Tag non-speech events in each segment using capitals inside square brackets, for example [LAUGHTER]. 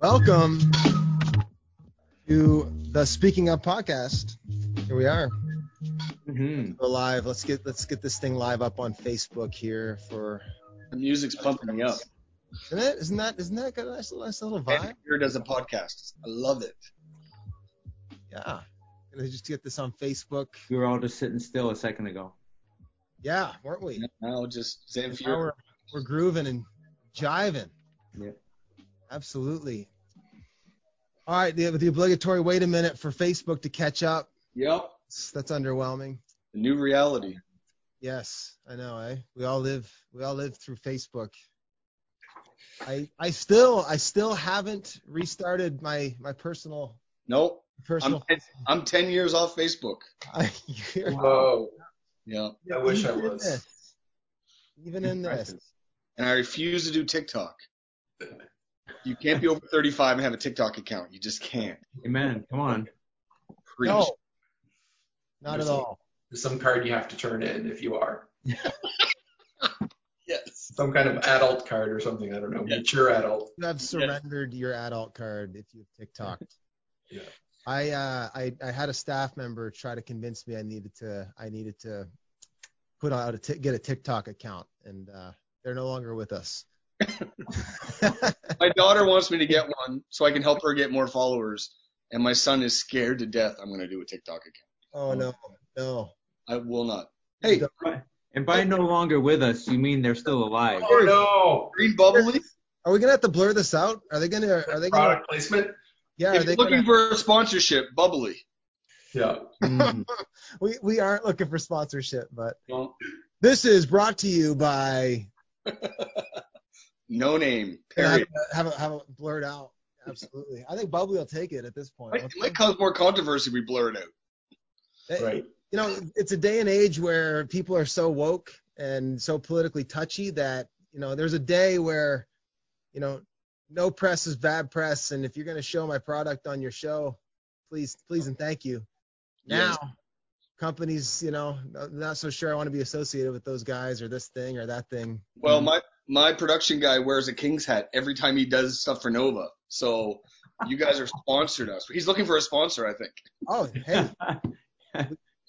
Welcome to the Speaking Of podcast. Here we are. Mm-hmm. Go live. Let's get let's get this thing live up on Facebook here for. The music's pumping me up. Isn't it? Isn't that isn't that got a nice, nice little vibe? Here does a podcast. I love it. Yeah. Gonna just get this on Facebook. We were all just sitting still a second ago. Yeah, weren't we? Now just Sam Now we're, we're grooving and jiving. Yeah. Absolutely. All right, the, the obligatory wait a minute for Facebook to catch up. Yep. That's underwhelming. The new reality. Yes, I know, eh? We all live we all live through Facebook. I I still I still haven't restarted my my personal Nope. I'm personal ten, I'm ten years off Facebook. [LAUGHS] Whoa. Yeah. I wish I even in was. this- Even in this. And I refuse to do TikTok. You can't be over 35 and have a TikTok account. You just can't. Amen. Come on. Preach. No. Not There's at some- all. There's some card you have to turn in if you are. [LAUGHS] Yes. Some kind of adult card or something. I don't know. Yeah. Mature adult. You have surrendered your adult card if you've TikToked. [LAUGHS] Yeah. I uh I, I had a staff member try to convince me I needed to I needed to put out a t- get a TikTok account and uh they're no longer with us. My daughter wants me to get one so I can help her get more followers. And my son is scared to death I'm going to do a TikTok account. oh no, no. I will not. Hey, And by no longer with us, you mean they're still alive. Oh no! green bubbly. Are we gonna have to blur this out? Are they gonna are they gonna Product placement. yeah, are they you're looking gonna, for a sponsorship, bubbly. Yeah. Mhm. [LAUGHS] we we aren't looking for sponsorship, but Well, this is brought to you by [LAUGHS] no name. have Period. it, have it, have it blurred out. Absolutely. I think Bubbly will take it at this point. It might cause more controversy if we blur it out. Right. you know, it's a day and age where people are so woke and so politically touchy that, you know, there's a day where, you know, no press is bad press. And if you're going to show my product on your show, please, please and thank you. Now, Yes. companies, you know, not so sure I want to be associated with those guys or this thing or that thing. Well, my my production guy wears a King's hat every time he does stuff for Nova. So you guys are sponsored us. He's looking for a sponsor, I think. Oh, hey, [LAUGHS]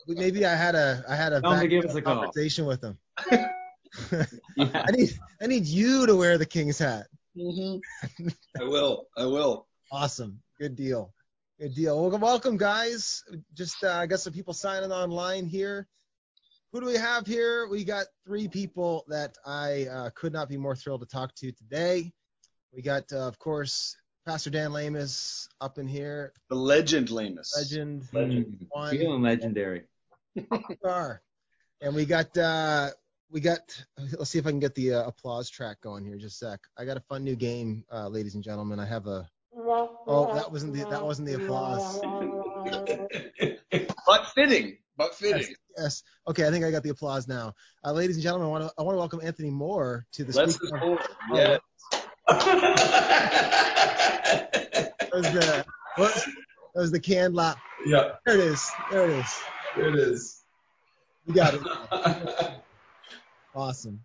maybe I had a, I had a Tell him back give us a call. conversation with him. Yeah. [LAUGHS] [LAUGHS] I need, I need you to wear the king's hat. Mm-hmm. I will. I will. Awesome. Good deal. Good deal. Well, welcome, guys. Just, uh, I got some people signing online here. Who do we have here? We got three people that I uh, could not be more thrilled to talk to today. We got, uh, of course, Pastor Dan Lamos up in here, The legend, Lamos. legend Mhm. one Feeling legendary. [LAUGHS] star, and we got, uh, we got. Let's see if I can get the uh, applause track going here. Just a sec. I got a fun new game, uh, ladies and gentlemen. I have a. Oh, that wasn't the that wasn't the applause. [LAUGHS] But fitting. But fitting. Yes. Okay, I think I got the applause now. Uh, ladies and gentlemen, I want to I want to welcome Anthony Moore to the Let's Speak just Up- go. Yeah. [LAUGHS] That was the what? That was the canned lap. yeah. There it is. There it is. There it is. You got it. [LAUGHS] Awesome.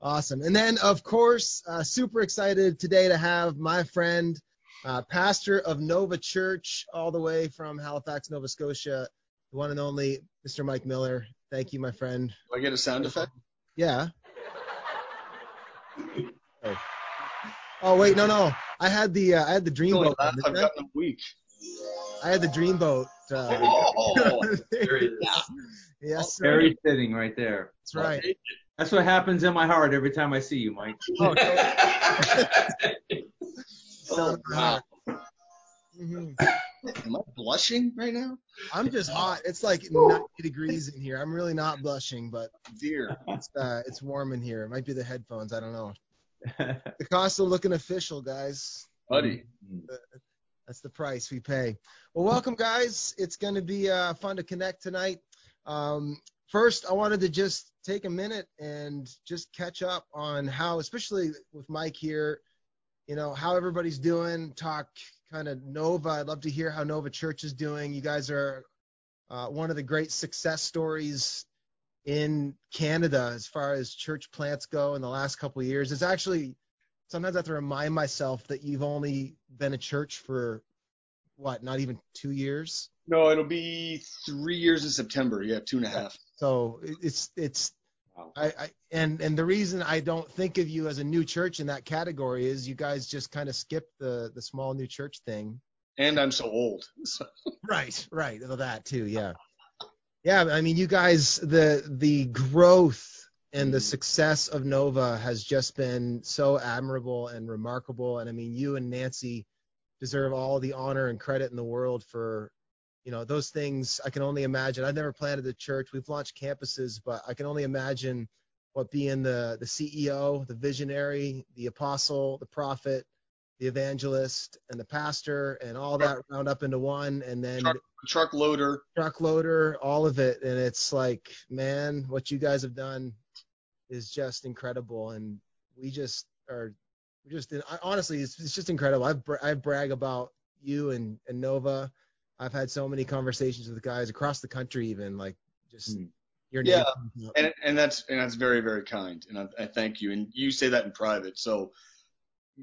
Awesome. And then, of course, uh, super excited today to have my friend, uh, pastor of Nova Church, all the way from Halifax, Nova Scotia, the one and only Mr. Mike Miller. Thank you, my friend. Do I get a sound effect? Yeah. Oh. Oh wait, no, no. I had the uh, I had the dreamboat. Laugh I've I? gotten a week. I had the dreamboat. Uh, Oh, There it [LAUGHS] is. yes, sir. Very fitting right there. That's right. That's what happens in my heart every time I see you, Mike. Oh, oh, [LAUGHS] wow. Mhm. Am I blushing right now? I'm just hot. It's like 90 degrees in here. I'm really not blushing, but Dear. it's, uh, it's warm in here. It might be the headphones. I don't know. The cost of looking official, guys. Buddy. That's the price we pay. Well, welcome, guys. It's going to be uh, fun to connect tonight. Um, first, I wanted to just take a minute and just catch up on how, especially with Mike here, you know, how everybody's doing. Talk kind of Nova. I'd love to hear how Nova Church is doing. You guys are uh, one of the great success stories in Canada as far as church plants go in the last couple of years. It's actually sometimes I have to remind myself that you've only been a church for what, not even two years. No, it'll be three years in September. Yeah, two and a half. So it's it's Wow. I, I and and the reason I don't think of you as a new church in that category is you guys just kind of skipped the the small new church thing. And I'm so old. [LAUGHS] So, Right, right. That too, yeah. Yeah, I mean, you guys, the the growth and the Mhm. success of Nova has just been so admirable and remarkable. And I mean, you and Nancy deserve all the honor and credit in the world for, you know, those things. I can only imagine. I've never planted a church. We've launched campuses, but I can only imagine what being the the CEO, the visionary, the apostle, the prophet, the evangelist, and the pastor, and all that round up into one, and then Truck- truck loader. truck loader, all of it. And it's like, man, what you guys have done is just incredible. And we just are, we just, honestly, it's, it's just incredible. I've, I brag about you and, and Nova. I've had so many conversations with guys across the country, even like just Hmm. your Yeah, name. comes up. And and that's and that's very very kind, and I, I thank you. And you say that in private, so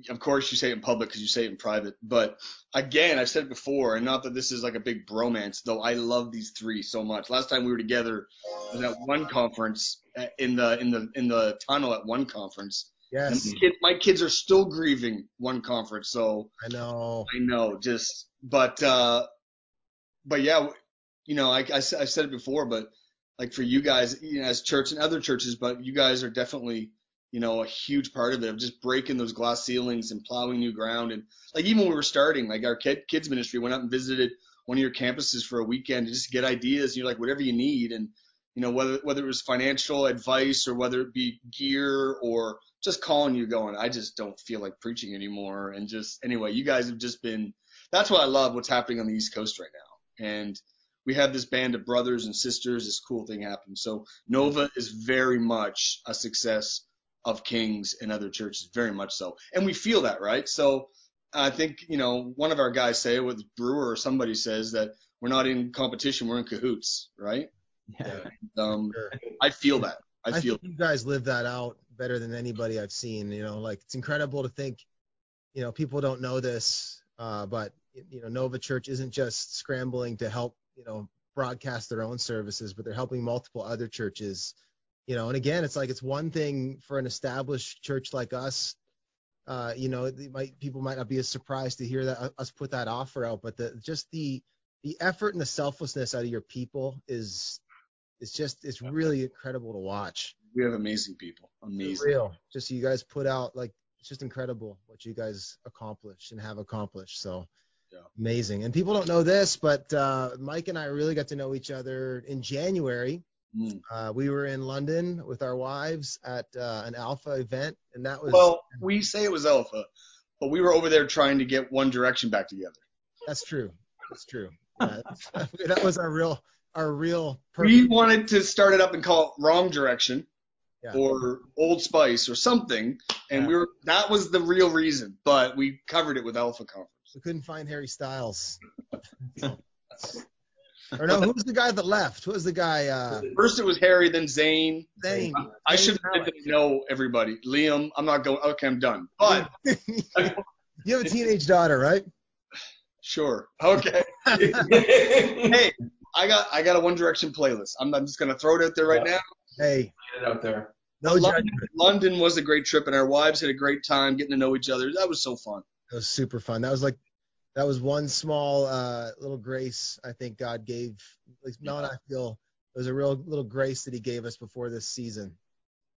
of course you say it in public because you say it in private. But again, I've said it before, and not that this is like a big bromance, though. I love these three so much. Last time we were together was at one conference uh, in the in the in the tunnel at one conference. Yes, my, kid, my kids are still grieving one conference, so I know. I know, just but uh but yeah, you know, I, I I've said it before, but like for you guys, you know, as church and other churches, but you guys are definitely, you know, a huge part of it of just breaking those glass ceilings and plowing new ground. And like even when we were starting, like our kid, kids ministry went out and visited one of your campuses for a weekend to just get ideas. You're like, whatever you need. And, you know, whether, whether it was financial advice or whether it be gear or just calling you going, I just don't feel like preaching anymore. And just, anyway, you guys have just been, that's what I love what's happening on the East Coast right now. And we have this band of brothers and sisters. This cool thing happened. So Nova is very much a success of Kings and other churches, very much so. And we feel that, right? So I think, you know, one of our guys say, with Brewer or somebody says that we're not in competition, we're in cahoots, right? Yeah. Um, Sure. I feel that. I I feel think you guys live that out better than anybody I've seen. You know, like it's incredible to think, you know, people don't know this, uh, but you know, Nova Church isn't just scrambling to help, you know, broadcast their own services, but they're helping multiple other churches. You know, and again, it's like it's one thing for an established church like us. Uh, you know, might people might not be as surprised to hear that us put that offer out, but the just the the effort and the selflessness out of your people is it's just it's really incredible to watch. we have amazing people. Amazing. real. Just you guys put out like it's just incredible what you guys accomplished and have accomplished. So Yeah. amazing. And people don't know this, but uh, Mike and I really got to know each other in January. Mm. Uh, we were in London with our wives at uh, an Alpha event, and that was Well, we say it was Alpha, but we were over there trying to get One Direction back together. that's true. That's true. Yeah, [LAUGHS] that was our real our real We wanted to start it up and call it Wrong Direction Yeah. or Old Spice or something, and Yeah. we were that was the real reason. But we covered it with Alpha Conference. We couldn't find Harry Styles. or no, who was the guy that left? Who was the guy? Uh, First it was Harry, then Zayn. Zayn. I Zayn should have Malik. said to know everybody. Liam, I'm not going. Okay, I'm done. But [LAUGHS] you have a teenage daughter, right? sure, okay. [LAUGHS] hey, I got I got a One Direction playlist. I'm, I'm just gonna throw it out there right Yeah. now. Hey, Get it out there. no London. London was a great trip, and our wives had a great time getting to know each other. That was so fun. That was super fun. That was like that was one small uh, little grace I think God gave. At least Mel and I feel it was a real little grace that He gave us before this season.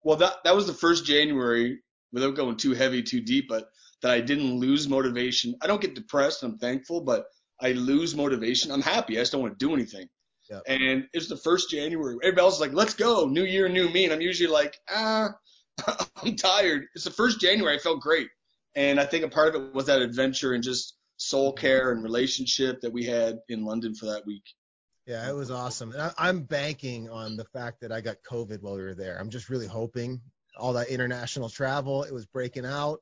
Well, that that was the first January, without going too heavy, too deep, but that I didn't lose motivation. I don't get depressed. I'm thankful, but I lose motivation. I'm happy. I just don't want to do anything. Yep. And it's the first January. Everybody else is like, "Let's go, new year, new me." And I'm usually like, "Ah, [LAUGHS] I'm tired." It's the first January. I felt great, and I think a part of it was that adventure and just soul care and relationship that we had in London for that week. Yeah, it was awesome. And I, I'm banking on the fact that I got COVID while we were there. I'm just really hoping all that international travel, it was breaking out.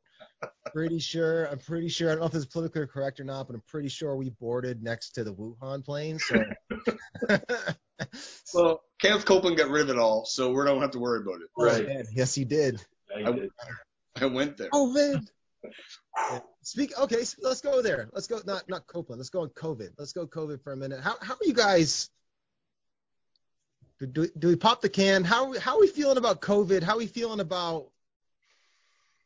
Pretty sure, I'm pretty sure, I don't know if this is politically correct or not, but I'm pretty sure we boarded next to the Wuhan plane. So, [LAUGHS] Well, Kenneth Copeland got rid of it all, so we don't have to worry about it. Right. yes, he did. Yeah, you I- did. I went there. Oh, COVID. Yeah, Speak. Okay, so let's go there. Let's go. Not not Copeland. Let's go on COVID. Let's go COVID for a minute. How how are you guys? Do, do, do we pop the can? How how are we feeling about COVID? How are we feeling about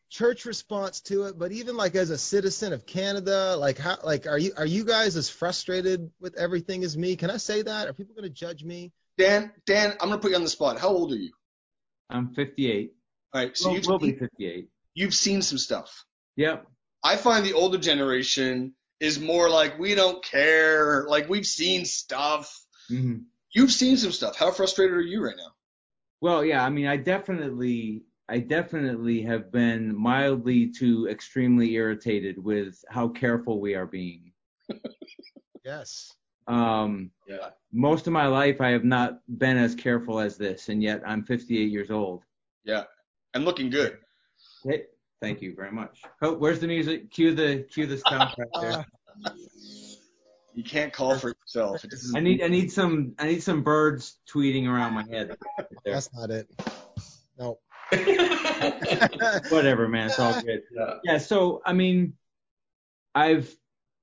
church response to it? But even like as a citizen of Canada, like how like are you are you guys as frustrated with everything as me? Can I say that? Are people going to judge me? Dan, Dan, I'm gonna put you on the spot. How old are you? I'm 58. All right, so Well, you've, we'll be 58. you've seen some stuff. Yep. I find the older generation is more like we don't care, like we've seen stuff. hmm You've seen some stuff. How frustrated are you right now? Well, yeah. I mean, I definitely, I definitely have been mildly to extremely irritated with how careful we are being. [LAUGHS] Yes. Um, Yeah. most of my life, I have not been as careful as this, and yet I'm 58 years old. Yeah, and looking good. Hey, thank you very much. Oh, where's the music? Cue the cue the soundtrack there. [LAUGHS] You can't call for yourself. I need I need some I need some birds tweeting around my head. Right that's not it. No. [LAUGHS] Whatever, man. It's all good. yeah. Yeah. So I mean, I've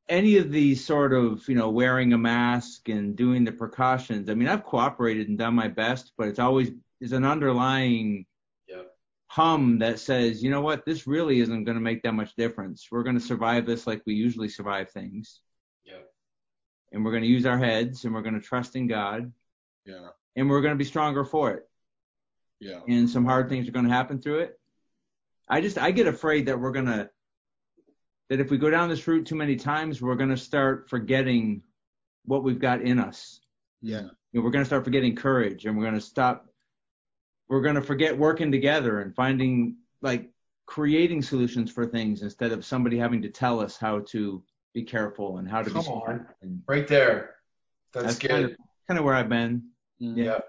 any of these sort of you know wearing a mask and doing the precautions. I mean, I've cooperated and done my best, but it's always is an underlying Yeah. Hum that says, you know what, this really isn't going to make that much difference. We're going to survive this like we usually survive things, Yeah. and we're going to use our heads, and we're going to trust in God, yeah, and we're going to be stronger for it. yeah, and some hard things are going to happen through it. I just I get afraid that we're gonna that if we go down this route too many times, we're gonna start forgetting what we've got in us. Yeah. You know, we're gonna start forgetting courage, and we're gonna stop. We're gonna forget working together and finding like creating solutions for things instead of somebody having to tell us how to be careful and how to Come be on. smart. And Right there. That's, that's good. kind of kind of where I've been. Mm-hmm. yeah.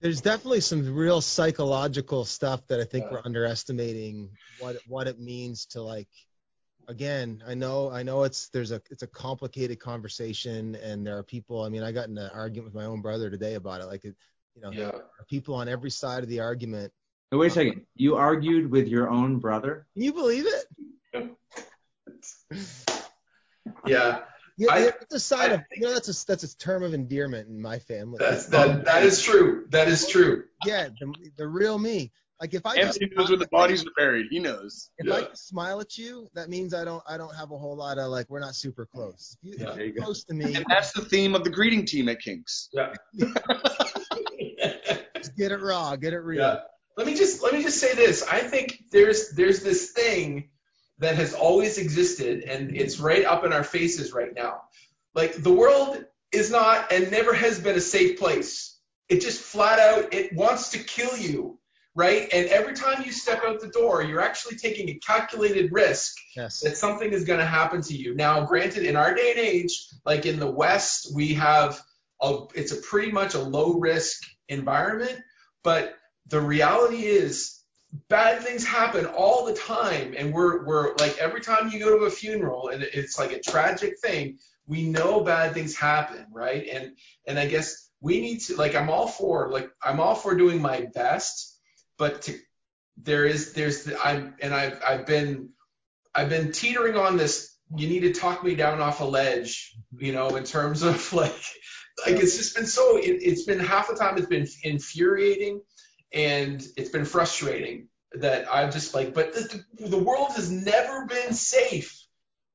There's definitely some real psychological stuff that I think Yeah. we're underestimating what what it means to like again, I know I know it's there's a it's a complicated conversation and there are people I mean I got in an argument with my own brother today about it like it, you know Yeah. people on every side of the argument. Now, wait a um, second. You argued with your own brother? Can you believe it? [LAUGHS] Yeah. Yeah, I- yeah, it's a sign I of you know that's a that's a term of endearment in my family. That's that that is true. That is true. yeah, the, the real me. Like if I just Anthony knows where the bodies are buried. He knows. if I Yeah. just smile at you, that means I don't I don't have a whole lot of like we're not super close. If, you, Yeah. if There you you're go. close to me, And that's the theme of the greeting team at Kings. Yeah. [LAUGHS] get it raw, get it real. Yeah. Let me just let me just say this. I think there's there's this thing that has always existed and it's right up in our faces right now. Like the world is not and never has been a safe place. It just flat out it wants to kill you, right? And every time you step out the door, you're actually taking a calculated risk Yes. that something is going to happen to you. Now, granted, in our day and age, like in the West, we have a, it's a pretty much a low risk environment, but the reality is bad things happen all the time, and we're we're like every time you go to a funeral and it's like a tragic thing, we know bad things happen, right? And and I guess we need to like I'm all for like I'm all for doing my best, but to there is there's I'm and I've I've been I've been teetering on this. You need to talk me down off a ledge, you know, in terms of [LAUGHS] like, like it's just been so. It, it's been half the time it's been infuriating, and it's been frustrating that I'm just like, but the, the world has never been safe.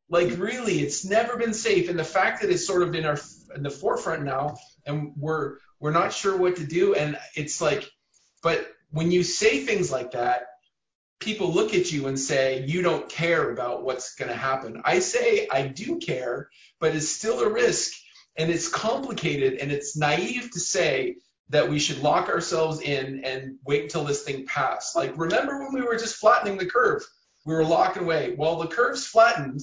Like really, it's never been safe, and the fact that it's sort of in our in the forefront now, and we're we're not sure what to do, and it's like, but when you say things like that, people look at you and say you don't care about what's going to happen. I say I do care, but it's still a risk and it's complicated and it's naive to say that we should lock ourselves in and wait until this thing passed. Like remember when we were just flattening the curve? We were locking away. Well, the curve's flattened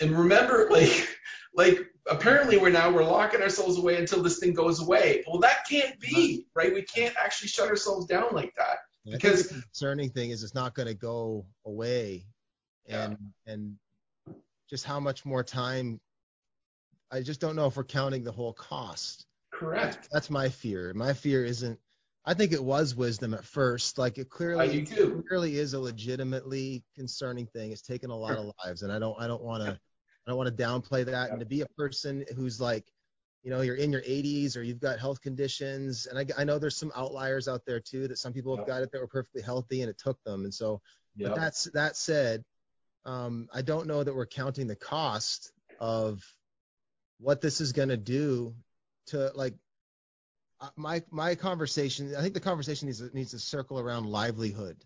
and remember [LAUGHS] like like apparently we're now we're locking ourselves away until this thing goes away. Well, that can't be, right? We can't actually shut ourselves down like that. And I Because- the concerning thing is it's not going to go away, Yeah. and and just how much more time. I just don't know if we're counting the whole cost. Correct. That's my fear. My fear isn't I think it was wisdom at first. Like it I clearly do too. clearly is a legitimately concerning thing. It's taken a lot of lives, and I don't I don't want to I don't want to downplay that. And to be a person who's like, you know, you're in your 80s or you've got health conditions, and I, I know there's some outliers out there too that some people have got it that were perfectly healthy and it took them. And so, but that's that said, um, I don't know that we're counting the cost of what this is going to do to like uh, my my conversation. I think the conversation needs to, needs to circle around livelihood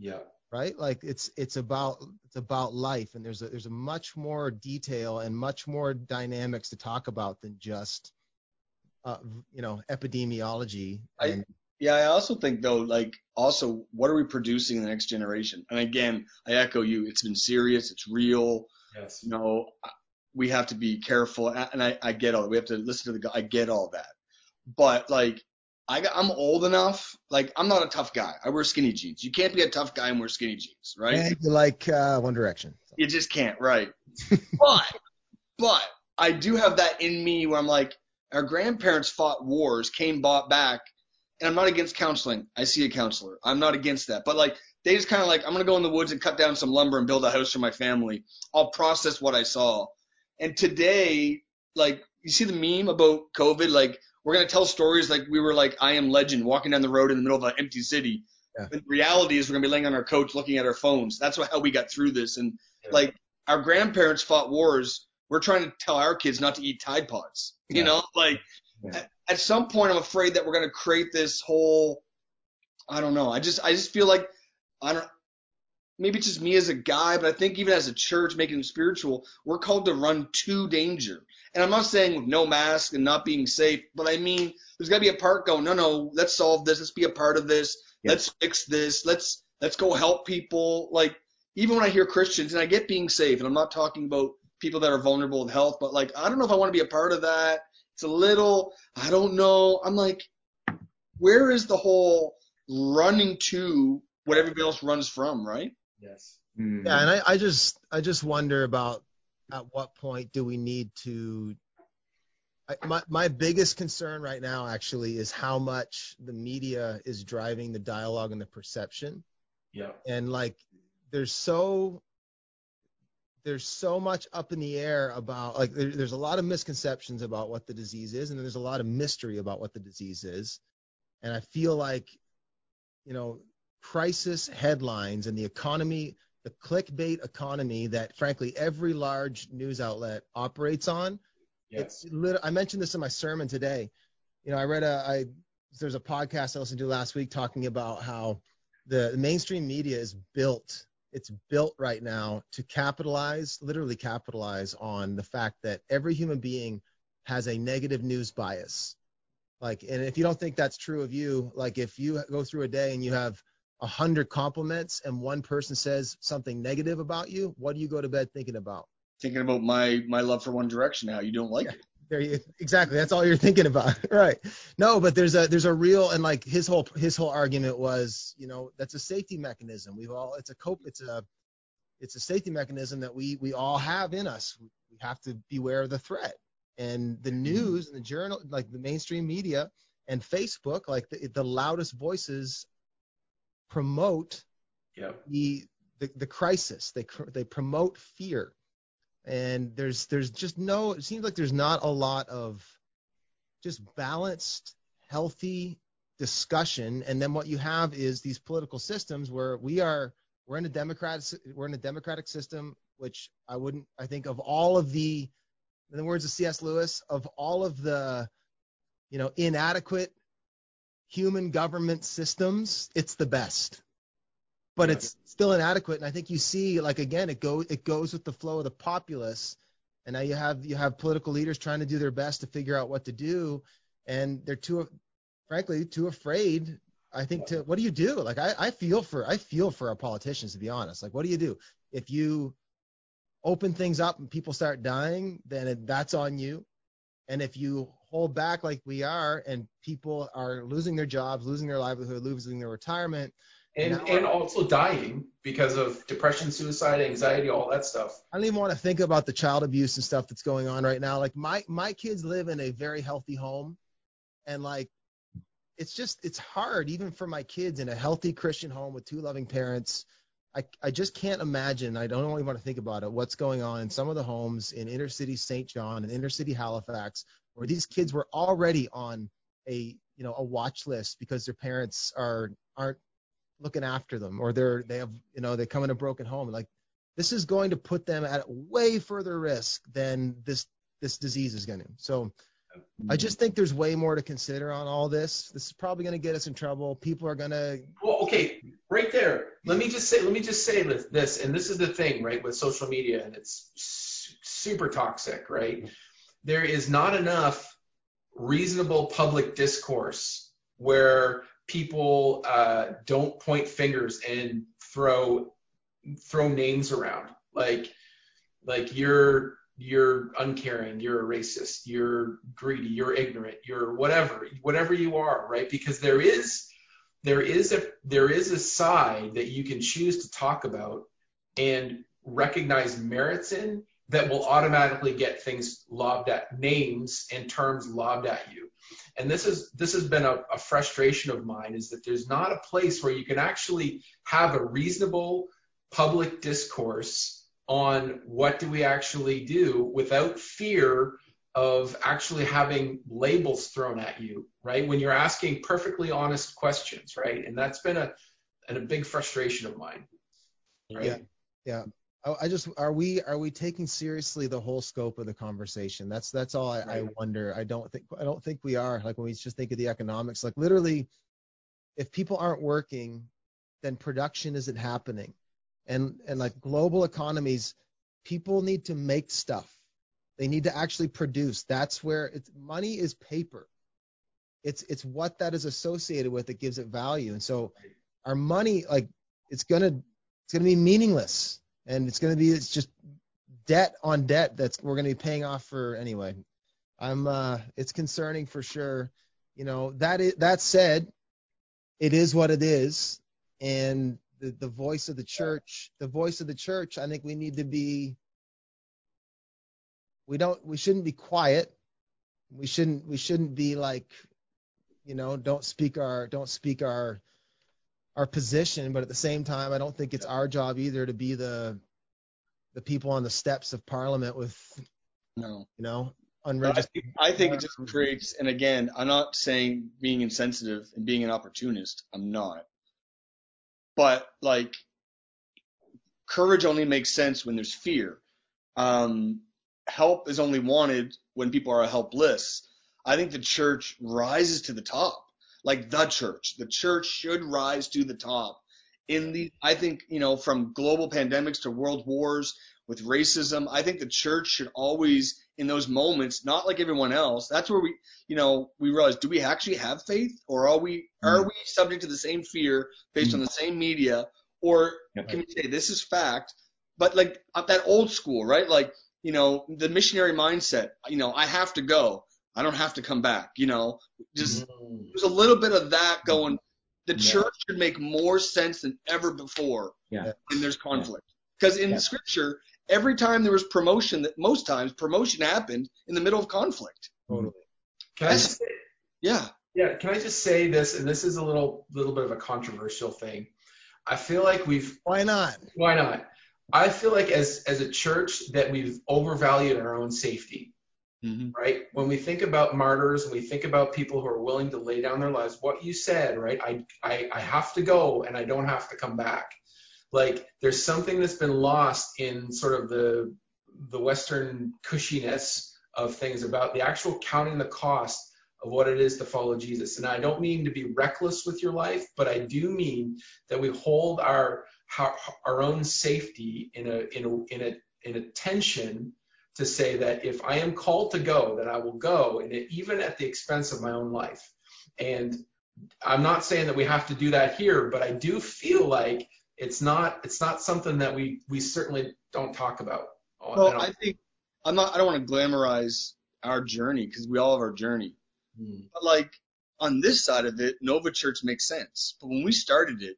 yeah. Right like it's it's about it's about life and there's a there's a much more detail and much more dynamics to talk about than just uh, you know epidemiology I- Yeah, I also think though, like, also, what are we producing in the next generation? And again, I echo you. It's been serious. It's real. Yes. You know, we have to be careful. And I, I get all. We have to listen to the. I get all that. But like, I got, I'm old enough. Like, I'm not a tough guy. I wear skinny jeans. You can't be a tough guy and wear skinny jeans, right? and you like uh, One Direction. You just can't, right? [LAUGHS] but, but I do have that in me where I'm like, our grandparents fought wars, came bought back, and I'm not against counseling. I see a counselor. I'm not against that. But like, they just kind of like, I'm gonna go in the woods and cut down some lumber and build a house for my family. I'll process what I saw. And today, like, you see the meme about COVID, like, we're gonna tell stories like we were like I am legend walking down the road in the middle of an empty city. Yeah. But the reality is we're gonna be laying on our couch looking at our phones. That's what, how we got through this. And Yeah. like our grandparents fought wars. We're trying to tell our kids not to eat Tide Pods. You Yeah. know, like at, at some point, I'm afraid that we're gonna create this whole. I don't know. I just I just feel like I don't. Maybe it's just me as a guy, but I think even as a church making it spiritual, we're called to run to danger. And I'm not saying with no mask and not being safe, but I mean there's got to be a part going. No, no, let's solve this. Let's be a part of this. Yeah. Let's fix this. Let's let's go help people. Like even when I hear Christians, and I get being safe, and I'm not talking about people that are vulnerable with health, but like I don't know if I want to be a part of that. It's a little, I don't know. I'm like, where is the whole running to what everybody else runs from, right? Yes. Mm. Yeah, and I, I just I just wonder about at what point do we need to my my biggest concern right now actually is how much the media is driving the dialogue and the perception Yeah. and like there's so there's so much up in the air about like there, there's a lot of misconceptions about what the disease is and there's a lot of mystery about what the disease is and i feel like you know crisis headlines and the economy the clickbait economy that frankly every large news outlet operates on Yes. it's lit- I mentioned this in my sermon today. You know, I read a I there's a podcast I listened to last week talking about how the, the mainstream media is built it's built right now to capitalize literally capitalize on the fact that every human being has a negative news bias. Like and if you don't think that's true of you, like if you go through a day and you have a hundred compliments and one person says something negative about you, what do you go to bed thinking about? Thinking about my my love for One Direction, how you don't like Yeah. it. There you exactly. That's all you're thinking about, [LAUGHS] right? No, but there's a there's a real and like his whole his whole argument was, you know, that's a safety mechanism. We've all it's a cope it's a it's a safety mechanism that we we all have in us. We have to beware of the threat. And the mm-hmm. news and the journal, like the mainstream media and Facebook, like the, the loudest voices promote Yeah. the the, the crisis. They they promote fear, and there's there's just no. It seems like there's not a lot of just balanced, healthy discussion. And then what you have is these political systems where we are we're in a democratic we're in a democratic system, which I wouldn't I think of all of the in the words of C.S. Lewis of all of the you know inadequate human government systems, it's the best but it's still inadequate. And I think you see, like again, it go it goes with the flow of the populace, and now you have you have political leaders trying to do their best to figure out what to do, and they're too, frankly, too afraid. I think to what do you do? Like I, I feel for I feel for our politicians to be honest. Like what do you do if you open things up and people start dying? Then that's on you. And if you hold back like we are, and people are losing their jobs, losing their livelihood, losing their retirement, And and also dying because of depression, suicide, anxiety, all that stuff. I don't even want to think about the child abuse and stuff that's going on right now. Like my my kids live in a very healthy home, and like it's just it's hard even for my kids in a healthy Christian home with two loving parents. I, I just can't imagine. I don't even want to think about it. What's going on in some of the homes in inner city Saint John and inner city Halifax, where these kids were already on a you know a watch list because their parents are aren't looking after them or they're they have you know they come in a broken home. Like this is going to put them at way further risk than this this disease is going to. So I just think there's way more to consider on all this. This is probably going to get us in trouble. People are going to. Well, okay, right there. Let me just say, let me just say this, and this is the thing, right, with social media, and it's super toxic, right? There is not enough reasonable public discourse where people uh, don't point fingers and throw throw names around like like you're you're uncaring, you're a racist, you're greedy, you're ignorant, you're whatever, whatever you are, right? Because there is there is a there is a side that you can choose to talk about and recognize merits in that will automatically get things lobbed at names and terms lobbed at you. And this is this has been a, a frustration of mine is that there's not a place where you can actually have a reasonable public discourse on what do we actually do without fear of actually having labels thrown at you, right? When you're asking perfectly honest questions, right? And that's been a and a big frustration of mine. Right? Yeah. Yeah. Oh, I just are we are we taking seriously the whole scope of the conversation? That's that's all I, right. I wonder. I don't think I don't think we are. Like when we just think of the economics, like literally, if people aren't working, then production isn't happening and and like global economies people need to make stuff they need to actually produce that's where it's money is paper it's it's what that is associated with that gives it value and so our money like it's gonna it's gonna be meaningless and it's gonna be it's just debt on debt that's we're gonna be paying off for anyway. I'm uh it's concerning for sure. You know that is that said it is what it is. And the, the voice of the church, the voice of the church, I think we need to be we don't we shouldn't be quiet. We shouldn't we shouldn't be like, you know, don't speak our don't speak our our position, but at the same time I don't think it's our job either to be the the people on the steps of parliament with no you know unregistered I think, I think it just creates and again i'm not saying being insensitive and being an opportunist i'm not but like courage only makes sense when there's fear. Um, help is only wanted when people are helpless. I think the church rises to the top, like the church. The church should rise to the top. In the, I think, you know, from global pandemics to world wars with racism, I think the church should always, in those moments, not like everyone else. That's where we, you know, we realize, do we actually have faith, or are we, are mm. we subject to the same fear based mm. on the same media, or can we say this is fact? But like that old school, right? Like, you know, the missionary mindset. You know, I have to go. I don't have to come back. You know, just mm. there's a little bit of that going. The yeah. church should make more sense than ever before. Yeah. When there's conflict, because in yeah. Scripture, every time there was promotion, that most times promotion happened in the middle of conflict. Totally. Can I just say, yeah. Yeah, can I just say this? And this is a little little bit of a controversial thing. I feel like we've why not? Why not? I feel like as as a church that we've overvalued our own safety. Mm-hmm. Right? When we think about martyrs and we think about people who are willing to lay down their lives, what you said, right? I, I, I have to go and I don't have to come back. Like there's something that's been lost in sort of the the Western cushiness of things about the actual counting the cost of what it is to follow Jesus. And I don't mean to be reckless with your life, but I do mean that we hold our our own safety in a in a in a in a tension to say that if I am called to go, that I will go, and it, even at the expense of my own life. And I'm not saying that we have to do that here, but I do feel like it's not it's not something that we we certainly don't talk about. Well, I think I'm not. I don't want to glamorize our journey because we all have our journey. Hmm. But like on this side of it, Nova Church makes sense. But when we started it,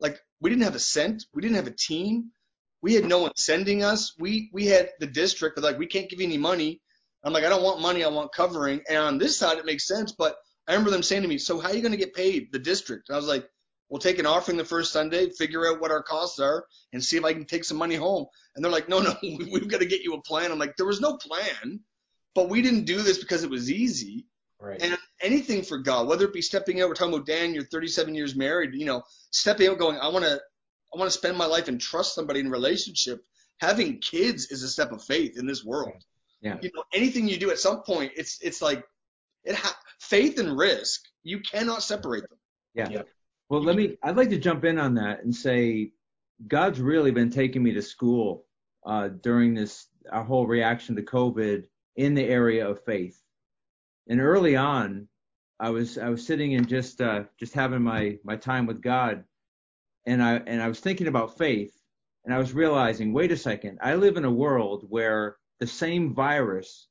like we didn't have a cent, we didn't have a team, we had no one sending us. We we had the district, but like we can't give you any money. I'm like, I don't want money, I want covering. And on this side, it makes sense. But I remember them saying to me, "So how are you going to get paid?" The district. And I was like, "We'll take an offering the first Sunday, figure out what our costs are, and see if I can take some money home." And they're like, "No, no, [LAUGHS] we've got to get you a plan." I'm like, "There was no plan, but we didn't do this because it was easy." Right. And anything for God, whether it be stepping out, we're talking about Dan, you're 37 years married, you know, stepping out, going, I want to, I want to spend my life and trust somebody in a relationship. Having kids is a step of faith in this world. Yeah. You know, anything you do at some point, it's it's like it ha- faith and risk. You cannot separate them. Yeah. Yeah. Well, let me. I'd like to jump in on that and say, God's really been taking me to school uh, during this our whole reaction to COVID in the area of faith. And early on, I was I was sitting and just uh, just having my my time with God, and I and I was thinking about faith, and I was realizing, wait a second, I live in a world where the same virus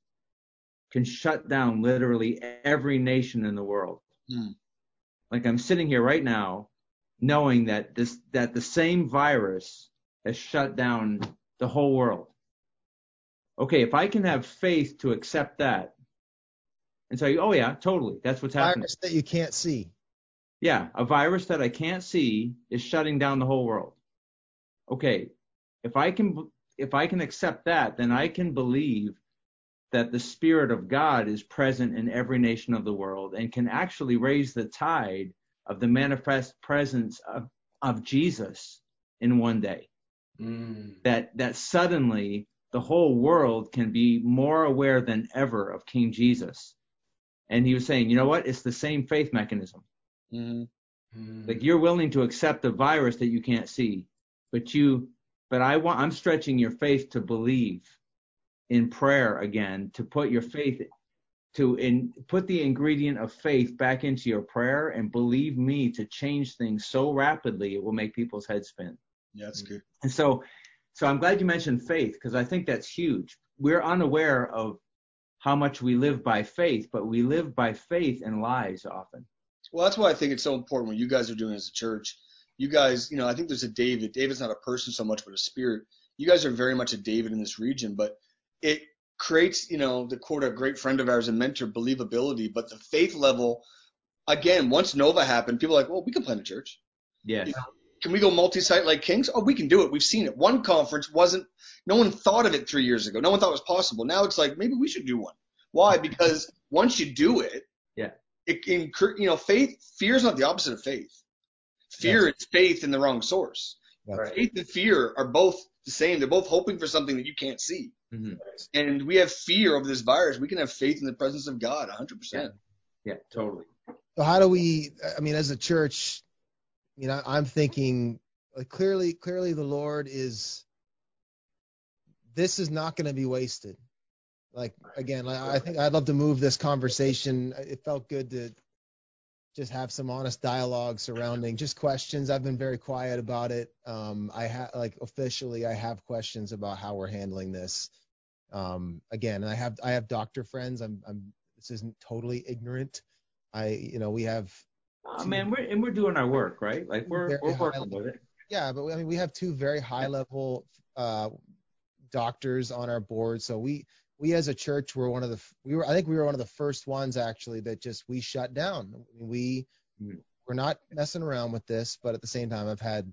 can shut down literally every nation in the world. Hmm. Like I'm sitting here right now, knowing that this that the same virus has shut down the whole world. Okay, if I can have faith to accept that and say, oh yeah, totally, that's what's happening. Virus that you can't see. Yeah, a virus that I can't see is shutting down the whole world. Okay, if I can if I can accept that, then I can believe that the spirit of God is present in every nation of the world and can actually raise the tide of the manifest presence of, of Jesus in one day. Mm. That that suddenly the whole world can be more aware than ever of King Jesus. And he was saying, you know what? It's the same faith mechanism. Mm-hmm. Mm. Like you're willing to accept a virus that you can't see, but you, but I want, I'm stretching your faith to believe in prayer again, to put your faith, to in, put the ingredient of faith back into your prayer and believe me to change things so rapidly it will make people's heads spin. Yeah, that's good. And so, so I'm glad you mentioned faith because I think that's huge. We're unaware of how much we live by faith, but we live by faith in lies often. Well, that's why I think it's so important what you guys are doing as a church. You guys, you know, I think there's a David. David's not a person so much, but a spirit. You guys are very much a David in this region, but it creates, you know, the quote a great friend of ours and mentor believability, but the faith level, again, once Nova happened, people are like, well, we can plant a church. Yes. Can we go multi-site like Kings? Oh, we can do it. We've seen it. One conference wasn't, no one thought of it three years ago. No one thought it was possible. Now it's like, maybe we should do one. Why? Because once you do it, Yeah. It incur, you know, faith, fear is not the opposite of faith. Fear is faith in the wrong source. Right. Faith and fear are both the same. They're both hoping for something that you can't see. hmm And we have fear of this virus. We can have faith in the presence of God 100%. Yeah, totally. So how do we? I mean, as a church, you know, I'm thinking like clearly, clearly the Lord is. This is not going to be wasted. Like again, like, I think I'd love to move this conversation. It felt good to just have some honest dialogue surrounding just questions. I've been very quiet about it. Um, I have like officially, I have questions about how we're handling this. Um, again, I have I have doctor friends. I'm I'm this isn't totally ignorant. I you know we have Oh, man, we're and we're doing our work, right? Like we're we're working with it. Yeah, but we- I mean, we have two very high level uh, doctors on our board. So we we as a church were one of the we were I think we were one of the first ones actually that just we shut down. We Mm. we're not messing around with this, but at the same time, I've had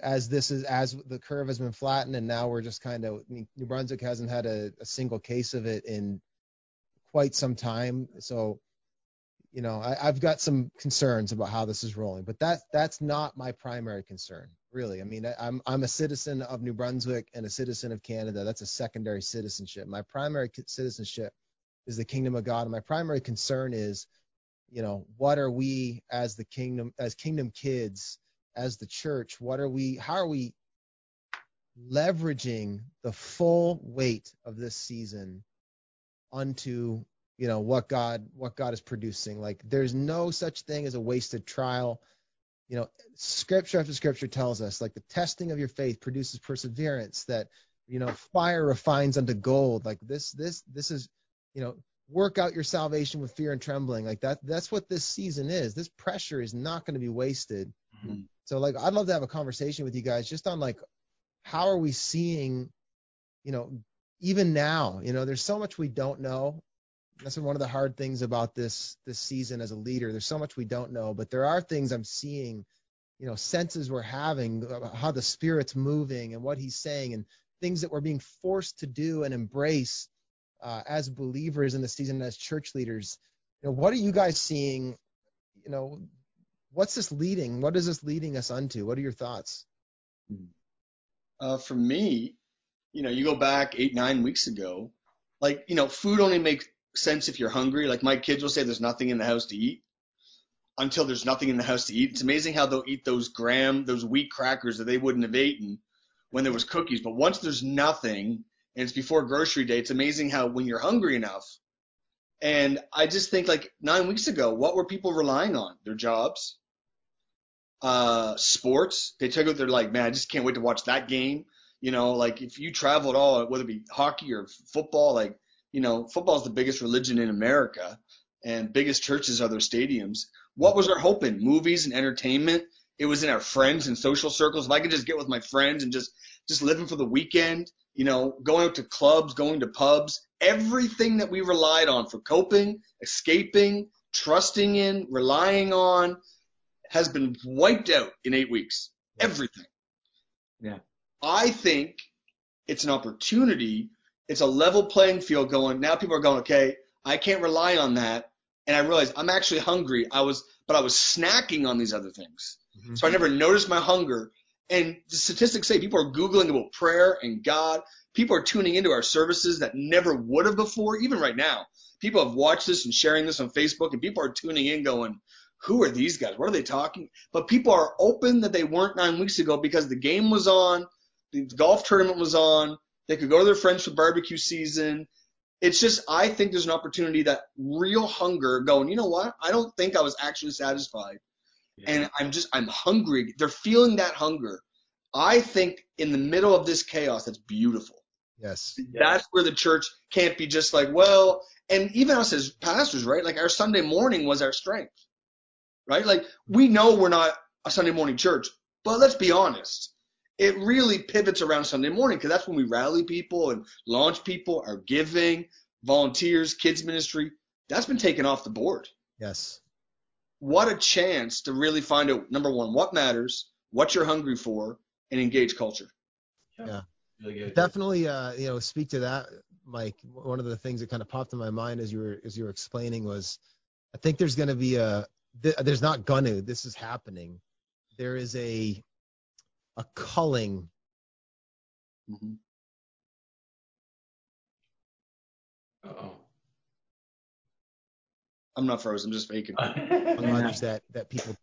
as this is as the curve has been flattened, and now we're just kind of I mean, New Brunswick hasn't had a, a single case of it in quite some time. So you know, I, I've got some concerns about how this is rolling, but that that's not my primary concern, really. I mean, I, I'm I'm a citizen of New Brunswick and a citizen of Canada. That's a secondary citizenship. My primary citizenship is the kingdom of God, and my primary concern is, you know, what are we as the kingdom, as kingdom kids, as the church, what are we, how are we leveraging the full weight of this season unto you know what god what god is producing like there's no such thing as a wasted trial you know scripture after scripture tells us like the testing of your faith produces perseverance that you know fire refines unto gold. Like this this this is you know work out your salvation with fear and trembling. Like that that's what this season is. This pressure is not going to be wasted. Mhm. so like i'd love to have a conversation with you guys just on like how are we seeing you know even now? You know there's so much we don't know That's one of the hard things about this this season as a leader. There's so much we don't know, but there are things I'm seeing, you know, senses we're having, how the Spirit's moving and what He's saying, and things that we're being forced to do and embrace uh, as believers in the season as church leaders. You know, what are you guys seeing? You know, what's this leading? What is this leading us unto? What are your thoughts? Uh, for me, you know, you go back eight, nine weeks ago, like, you know, food only makes sense if you're hungry. Like my kids will say there's nothing in the house to eat until there's nothing in the house to eat. It's amazing how they'll eat those graham, those wheat crackers that they wouldn't have eaten when there was cookies. But once there's nothing and it's before grocery day, it's amazing how when you're hungry enough. And I just think like nine weeks ago, what were people relying on? Their jobs, uh, sports. They took it. They're like, man, I just can't wait to watch that game. You know, like if you travel at all, whether it be hockey or football, like, you know, football is the biggest religion in America and biggest churches are their stadiums. What was our hope in? Movies and entertainment. It was in our friends and social circles. If I could just get with my friends and just, just living for the weekend, you know, going out to clubs, going to pubs, everything that we relied on for coping, escaping, trusting in, relying on has been wiped out in eight weeks. Everything. Yeah. I think it's an opportunity. It's a level playing field going. Now people are going, okay, I can't rely on that. And I realize I'm actually hungry. I was, but I was snacking on these other things. Mm-hmm. So I never noticed my hunger. And the statistics say people are Googling about prayer and God. People are tuning into our services that never would have before, even right now. People have watched this and sharing this on Facebook and people are tuning in going, who are these guys? What are they talking? But people are open that they weren't nine weeks ago because the game was on the golf tournament was on. They could go to their friends for barbecue season. It's just, I think there's an opportunity that real hunger going, you know what? I don't think I was actually satisfied. Yeah. And I'm just, I'm hungry. They're feeling that hunger. I think in the middle of this chaos, that's beautiful. Yes. That's where the church can't be just like, well, and even us as pastors, right? Like our Sunday morning was our strength, right? Like we know we're not a Sunday morning church, but let's be honest it really pivots around Sunday morning because that's when we rally people and launch people, our giving, volunteers, kids ministry. That's been taken off the board. Yes. What a chance to really find out number one, what matters, what you're hungry for, and engage culture. Yeah. Really Definitely, uh, you know, speak to that, Mike. One of the things that kind of popped in my mind as you were as you were explaining was, I think there's going to be a, there's not gonna, this is happening. There is a a culling. Mm-hmm. oh I'm not frozen. I'm just faking. Language [LAUGHS] that that people.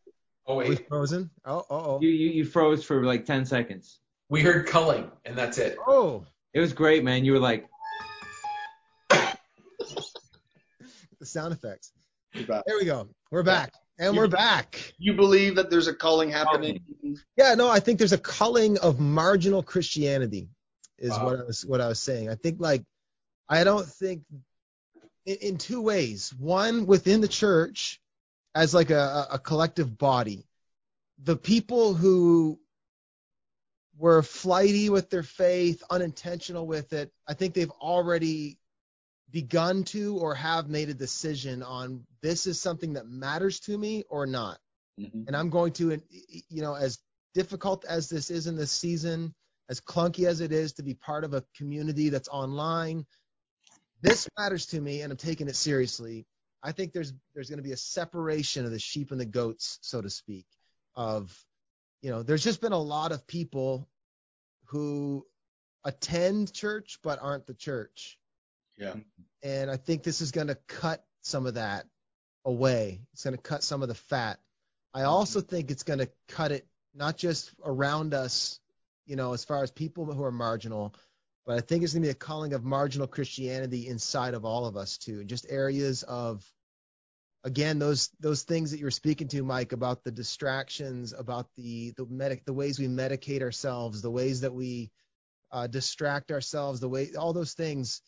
Oh wait. We frozen? Oh, oh, You, you you froze for like ten seconds. We heard culling, and that's it. Oh. It was great, man. You were like. [COUGHS] the sound effects. There we go. We're back. And you, we're back. You believe that there's a culling happening? Yeah, no, I think there's a culling of marginal Christianity, is wow. what I was what I was saying. I think like I don't think in, in two ways. One within the church as like a, a collective body. The people who were flighty with their faith, unintentional with it, I think they've already begun to or have made a decision on this is something that matters to me or not. Mm-hmm. And I'm going to, you know, as difficult as this is in this season, as clunky as it is to be part of a community that's online, this matters to me and I'm taking it seriously. I think there's there's going to be a separation of the sheep and the goats, so to speak. Of, you know, there's just been a lot of people who attend church but aren't the church. Yeah. And I think this is going to cut some of that away. It's going to cut some of the fat. I also think it's going to cut it not just around us, you know, as far as people who are marginal, but I think it's going to be a calling of marginal Christianity inside of all of us too. Just areas of, again, those those things that you're speaking to, Mike, about the distractions, about the the medic, the ways we medicate ourselves, the ways that we uh, distract ourselves, the way all those things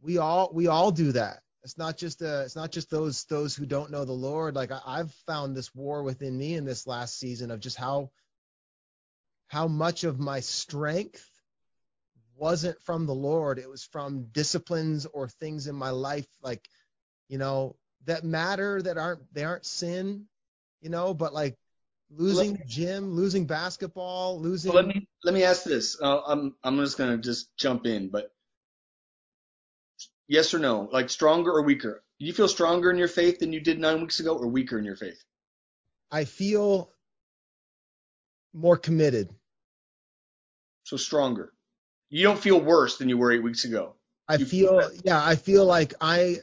we all we all do that. It's not just uh, it's not just those those who don't know the Lord. Like I, I've found this war within me in this last season of just how how much of my strength wasn't from the Lord. It was from disciplines or things in my life, like, you know, that matter that aren't they aren't sin, you know, but like losing gym, losing basketball, losing. let me let me ask this. Uh, I'm I'm just gonna just jump in, but yes or no? Like stronger or weaker? Do you feel stronger in your faith than you did nine weeks ago, or weaker in your faith? I feel more committed. So stronger. You don't feel worse than you were eight weeks ago. I You feel feel yeah, I feel like I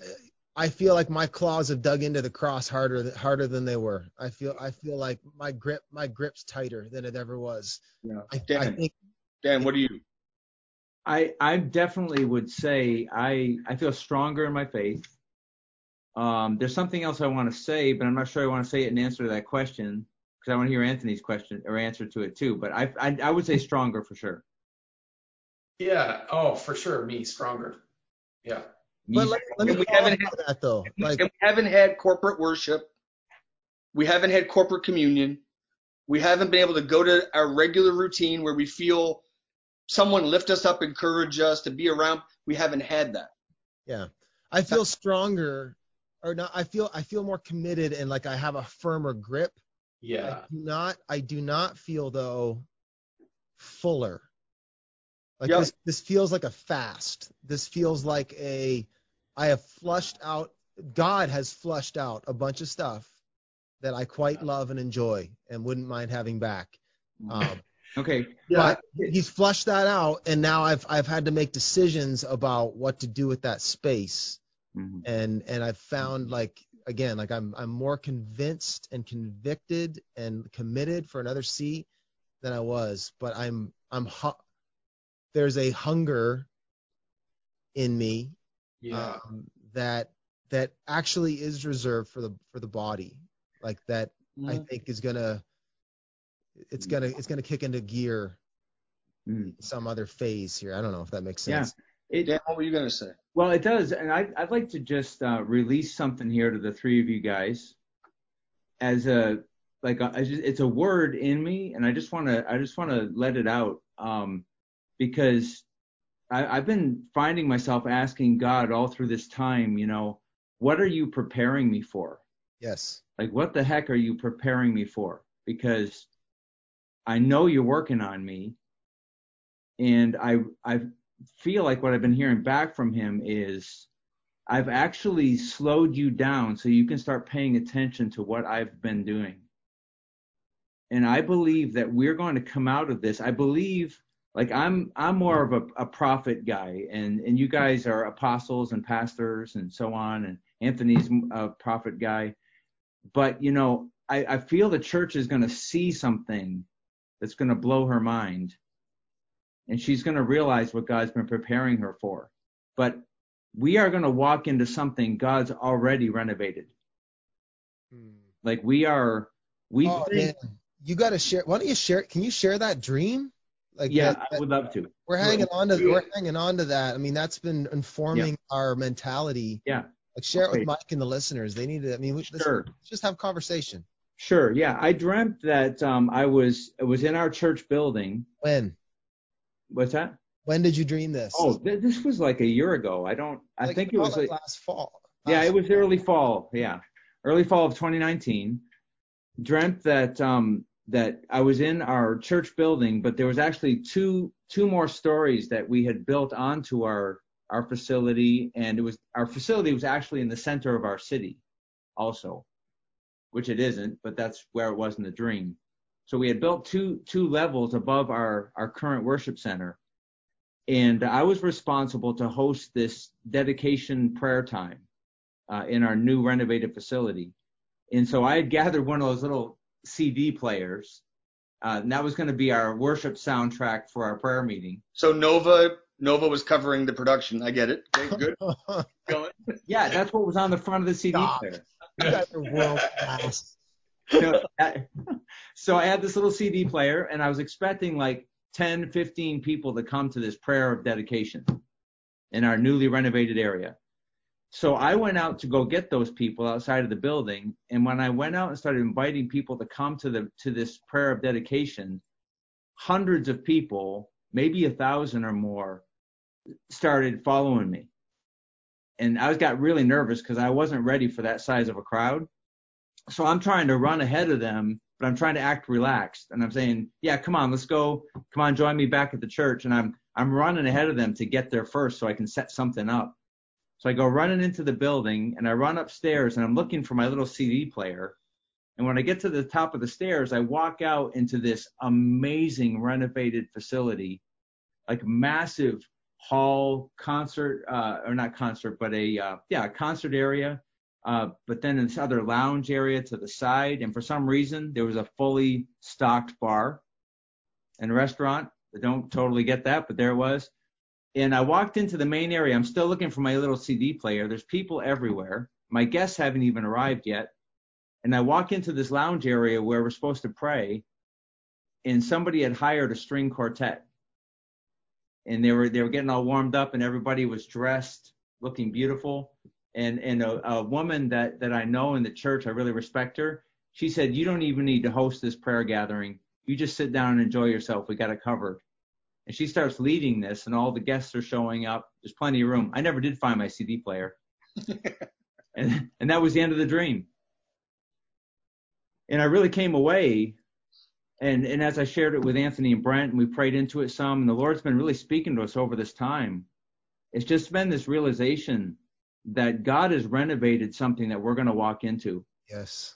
I feel like my claws have dug into the cross harder harder than they were. I feel I feel like my grip my grip's tighter than it ever was. Yeah. I, Dan. I think Dan, what do you? I I definitely would say I I feel stronger in my faith. Um, there's something else I want to say, but I'm not sure I want to say it in answer to that question because I want to hear Anthony's question or answer to it too. But I I, I would say stronger for sure. Yeah. Oh, for sure. Me stronger. Yeah. but let, let me we haven't that though. [LAUGHS] Like we haven't had corporate worship. We haven't had corporate communion. We haven't been able to go to our regular routine where we feel someone lift us up, encourage us to be around. We haven't had that. Yeah. I feel stronger or not I feel I feel more committed and like I have a firmer grip. Yeah. I do not I do not feel though fuller. Like Yep. this this feels like a fast. This feels like a I have flushed out God has flushed out a bunch of stuff that I quite love and enjoy and wouldn't mind having back. Um, Okay. but he's flushed that out and now I've I've had to make decisions about what to do with that space Mhm. and and I've found like again like I'm I'm more convinced and convicted and committed for another seat than I was but I'm I'm hu- there's a hunger in me Yeah. um, that that actually is reserved for the for the body like that I think is gonna it's gonna it's gonna kick into gear Mhm. some other phase here I don't know if that makes Yeah. sense It, Dan, what were you gonna say? Well, it does, and I, I'd like to just uh, release something here to the three of you guys, as a like a, as just- it's a word in me, and I just want to I just want to let it out, um, because I, I've been finding myself asking God all through this time, you know, what are you preparing me for? yes Like, what the heck are you preparing me for? Because I know you're working on me, and I I feel like what I've been hearing back from him is I've actually slowed you down so you can start paying attention to what I've been doing. And I believe that we're going to come out of this. I believe like I'm I'm more of a, a prophet guy and and you guys are apostles and pastors and so on and Anthony's a prophet guy. But you know, I, I feel the church is going to see something that's going to blow her mind and she's going to realize what God's been preparing her for. But we are going to walk into something God's already renovated. Hmm. Like we are, we oh man think, you got to share why don't you share can you share that dream like yeah, that- I would love to. we're hanging on to we're hanging on to that. I mean, that's been informing our mentality. Yeah, Like share it with Mike and the listeners. They need to. I mean, we, let's, Sure. let's just have conversation. Sure. Yeah, I dreamt that um, I was it was in our church building. When? What's that? When did you dream this? Oh, th- this was like a year ago. I don't. I Like, think it was like last fall. Yeah, it was early fall. Yeah, early fall of 2019. Dreamt that um that I was in our church building, but there was actually two two more stories that we had built onto our our facility, and it was our facility was actually in the center of our city, also, which it isn't, but that's where it was in the dream. So we had built two two levels above our our current worship center, and I was responsible to host this dedication prayer time uh, in our new renovated facility. And so I had gathered one of those little CD players, uh, and that was going to be our worship soundtrack for our prayer meeting. So Nova Nova was covering the production. I get it. Okay, good. [LAUGHS] Yeah, that's what was on the front of the CD Stop. player. You guys are world class. So, so I had this little CD player, and I was expecting like 10, 15 people to come to this prayer of dedication in our newly renovated area. So I went out to go get those people outside of the building, and when I went out and started inviting people to come to the to this prayer of dedication, hundreds of people, maybe a thousand or more, started following me. And I was got really nervous because I wasn't ready for that size of a crowd. So I'm trying to run ahead of them, but I'm trying to act relaxed. And I'm saying, yeah, come on, let's go. Come on, join me back at the church. And I'm I'm running ahead of them to get there first so I can set something up. So I go running into the building and I run upstairs and I'm looking for my little CD player. And when I get to the top of the stairs, I walk out into this amazing renovated facility, like massive hall concert, uh, or not concert, but a, uh, yeah, concert area. Uh, but then this other lounge area to the side. And for some reason, there was a fully stocked bar and restaurant. I don't totally get that, but there it was. And I walked into the main area. I'm still looking for my little CD player. There's people everywhere. My guests haven't even arrived yet. And I walk into this lounge area where we're supposed to pray, and somebody had hired a string quartet. And they were they were getting all warmed up, and everybody was dressed, looking beautiful. And and a, a woman that that I know in the church, I really respect her. She said, "You don't even need to host this prayer gathering. You just sit down and enjoy yourself. We got it covered." and she starts leading this and all the guests are showing up there's plenty of room i never did find my cd player [LAUGHS] and and that was the end of the dream and i really came away and and as i shared it with anthony and brent and we prayed into it some and the lord's been really speaking to us over this time it's just been this realization that god has renovated something that we're going to walk into Yes.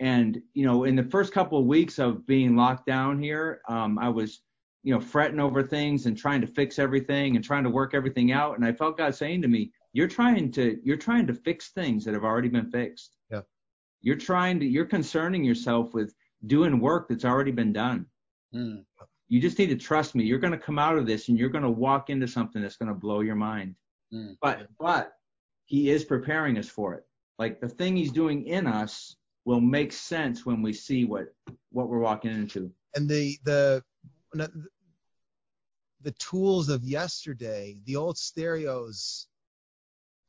and you know in the first couple of weeks of being locked down here um i was you know, fretting over things and trying to fix everything and trying to work everything out. And I felt God saying to me, you're trying to, you're trying to fix things that have already been fixed. Yeah. You're trying to, you're concerning yourself with doing work that's already been done. Mm. You just need to trust me. You're going to come out of this and you're going to walk into something that's going to blow your mind. Mm. But, but he is preparing us for it. Like the thing he's doing in us will make sense when we see what, what we're walking into. And the the the tools of yesterday, the old stereos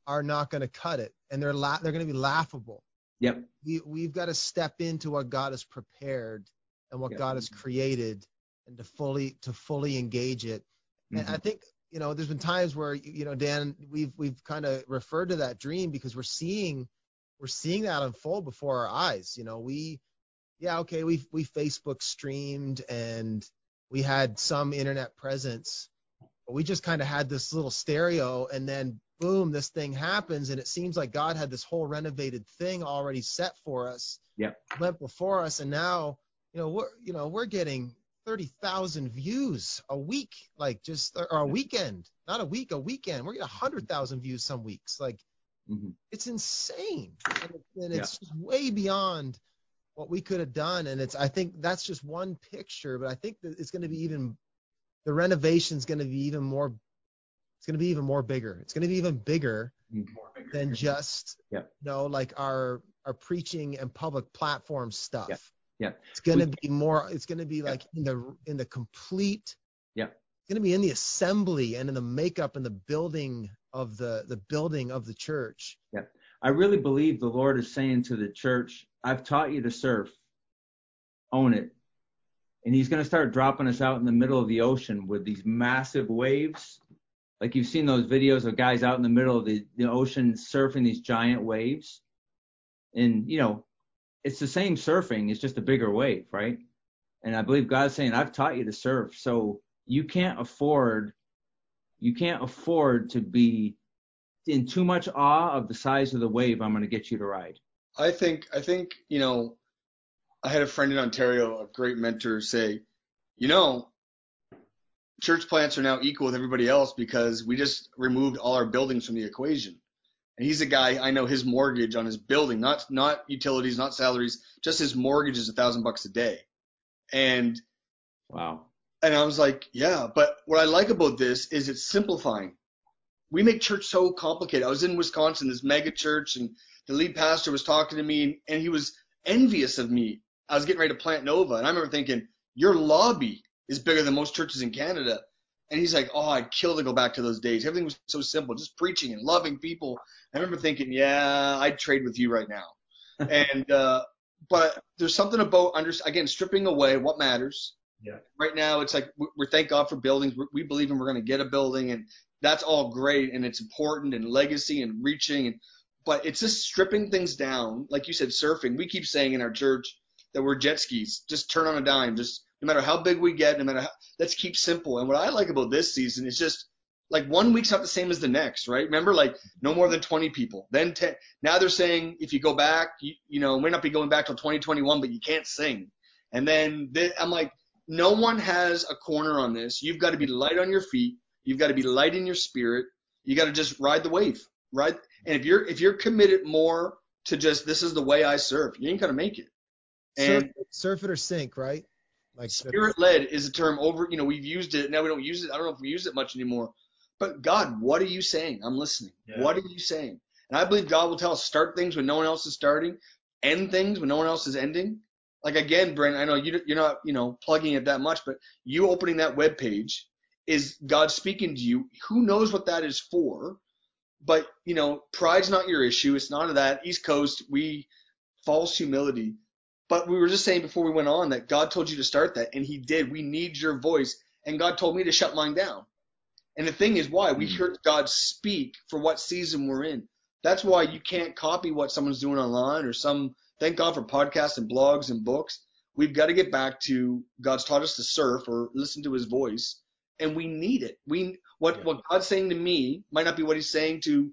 are not going to cut it and they're la- they're going to be laughable. Yep. We we've got to step into what God has prepared and what Yep. God has created and to fully to fully engage it. And I Mhm. think you know there's been times where you know Dan we've we've kind of referred to that dream because we're seeing we're seeing that unfold before our eyes. You know, we yeah, okay, we we Facebook streamed and we had some internet presence, but we just kind of had this little stereo and then boom, this thing happens and it seems like God had this whole renovated thing already set for us. Yep. Went before us and now, you know, we're you know, we're getting 30,000 views a week, like just or a weekend, not a week, a weekend. We're getting 100,000 views some weeks. Like Mhm. it's insane and, it, and it's just way beyond what we could have done and it's i think that's just one picture but i think that it's going to be even the renovation's going to be even more it's going to be even more bigger it's going to be even bigger Mhm. than just Yep. you know like our our preaching and public platform stuff Yep. Yep. it's going to be more it's going to be like in the in the complete Yeah. it's going to be in the assembly and in the makeup and the building of the the building of the church Yeah. I really believe the Lord is saying to the church, I've taught you to surf. Own it. And he's going to start dropping us out in the middle of the ocean with these massive waves. Like you've seen those videos of guys out in the middle of the, the ocean surfing these giant waves. And, you know, it's the same surfing, it's just a bigger wave, right? And I believe God's saying, I've taught you to surf. So you can't afford, you can't afford to be in too much awe of the size of the wave I'm going to get you to ride. I think I think you know I had a friend in Ontario, a great mentor, say, you know, church plants are now equal with everybody else because we just removed all our buildings from the equation. And he's a guy I know his mortgage on his building, not not utilities, not salaries, just his mortgage is a thousand bucks a day. And Wow. and I was like, yeah, but what I like about this is it's simplifying. We make church so complicated. I was in Wisconsin, this mega church, and the lead pastor was talking to me, and he was envious of me. I was getting ready to plant Nova, and I remember thinking, your lobby is bigger than most churches in Canada. And he's like, oh, I'd kill to go back to those days. Everything was so simple, just preaching and loving people. I remember thinking, yeah, I'd trade with you right now. [LAUGHS] and uh, but there's something about under again stripping away what matters Yeah. Right now, it's like we- we're thank God for buildings. We- We believe in we're going to get a building, and that's all great, and it's important, and legacy, and reaching, and but it's just stripping things down. Like you said, surfing. We keep saying in our church that we're jet skis. Just turn on a dime. Just no matter how big we get, no matter how. Let's keep simple. And what I like about this season is just like one week's not the same as the next, right? Remember, like no more than 20 people. Then 10. Now they're saying if you go back, you, you know, may not be going back till 2021, but you can't sing. And then th- I'm like, no one has a corner on this. You've got to be light on your feet. You've got to be light in your spirit. You got to just ride the wave, right? And if you're if you're committed more to just this is the way I serve, you ain't gonna make it. Surf, And surf it or sink, right? Like spirit led is a term over. You know, we've used it now. We don't use it. I don't know if we use it much anymore. But God, what are you saying? I'm listening. Yeah. What are you saying? And I believe God will tell us start things when no one else is starting, end things when no one else is ending. Like again, Brent, I know you, you're not, you know, plugging it that much, but you opening that web page is God speaking to you. Who knows what that is for? But you know, pride's not your issue. It's none of that. East Coast, we false humility. But we were just saying before we went on that God told you to start that, and He did. We need your voice, and God told me to shut mine down. And the thing is, why we Mm. heard God speak for what season we're in. That's why you can't copy what someone's doing online or some. Thank God for podcasts and blogs and books. We've got to get back to God's taught us to surf or listen to His voice, and we need it. We what Yeah. what God's saying to me might not be what He's saying to,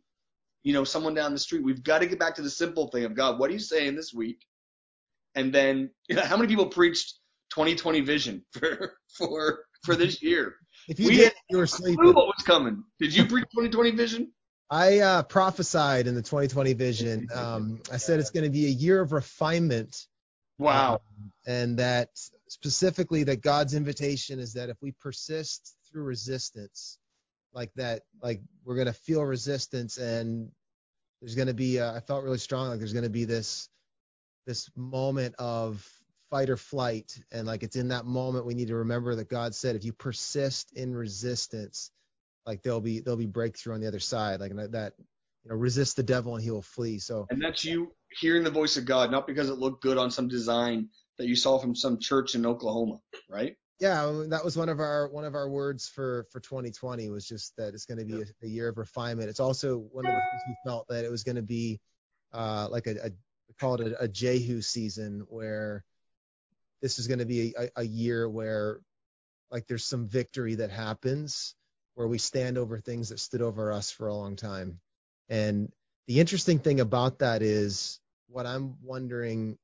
you know, someone down the street. We've got to get back to the simple thing of God. What are you saying this week? And then, you [LAUGHS] know, how many people preached 2020 vision [LAUGHS] for for for this year? if you we did, had- you were sleeping. knew what was coming? Did you preach 2020 vision? I uh, prophesied in the 2020 vision. [LAUGHS] Um, I said it's going to be a year of refinement, Wow. and that specifically that God's invitation is that if we persist through resistance, like that, like we're going to feel resistance, and there's going to be. Uh, I felt really strong, like there's going to be this this moment of fight or flight, and like it's in that moment we need to remember that God said if you persist in resistance, like there'll be there'll be breakthrough on the other side, like that you know resist the devil and he will flee. So And that's you hearing the voice of God, not because it looked good on some design that you saw from some church in Oklahoma, right? yeah, that was one of our one of our words for for 2020 was just that it's going to be a, a year of refinement. It's also one of the things we felt that it was going to be uh, like a, a we call it a, a Jehu season where this is going to be a, a year where like there's some victory that happens where we stand over things that stood over us for a long time. And the interesting thing about that is what I'm wondering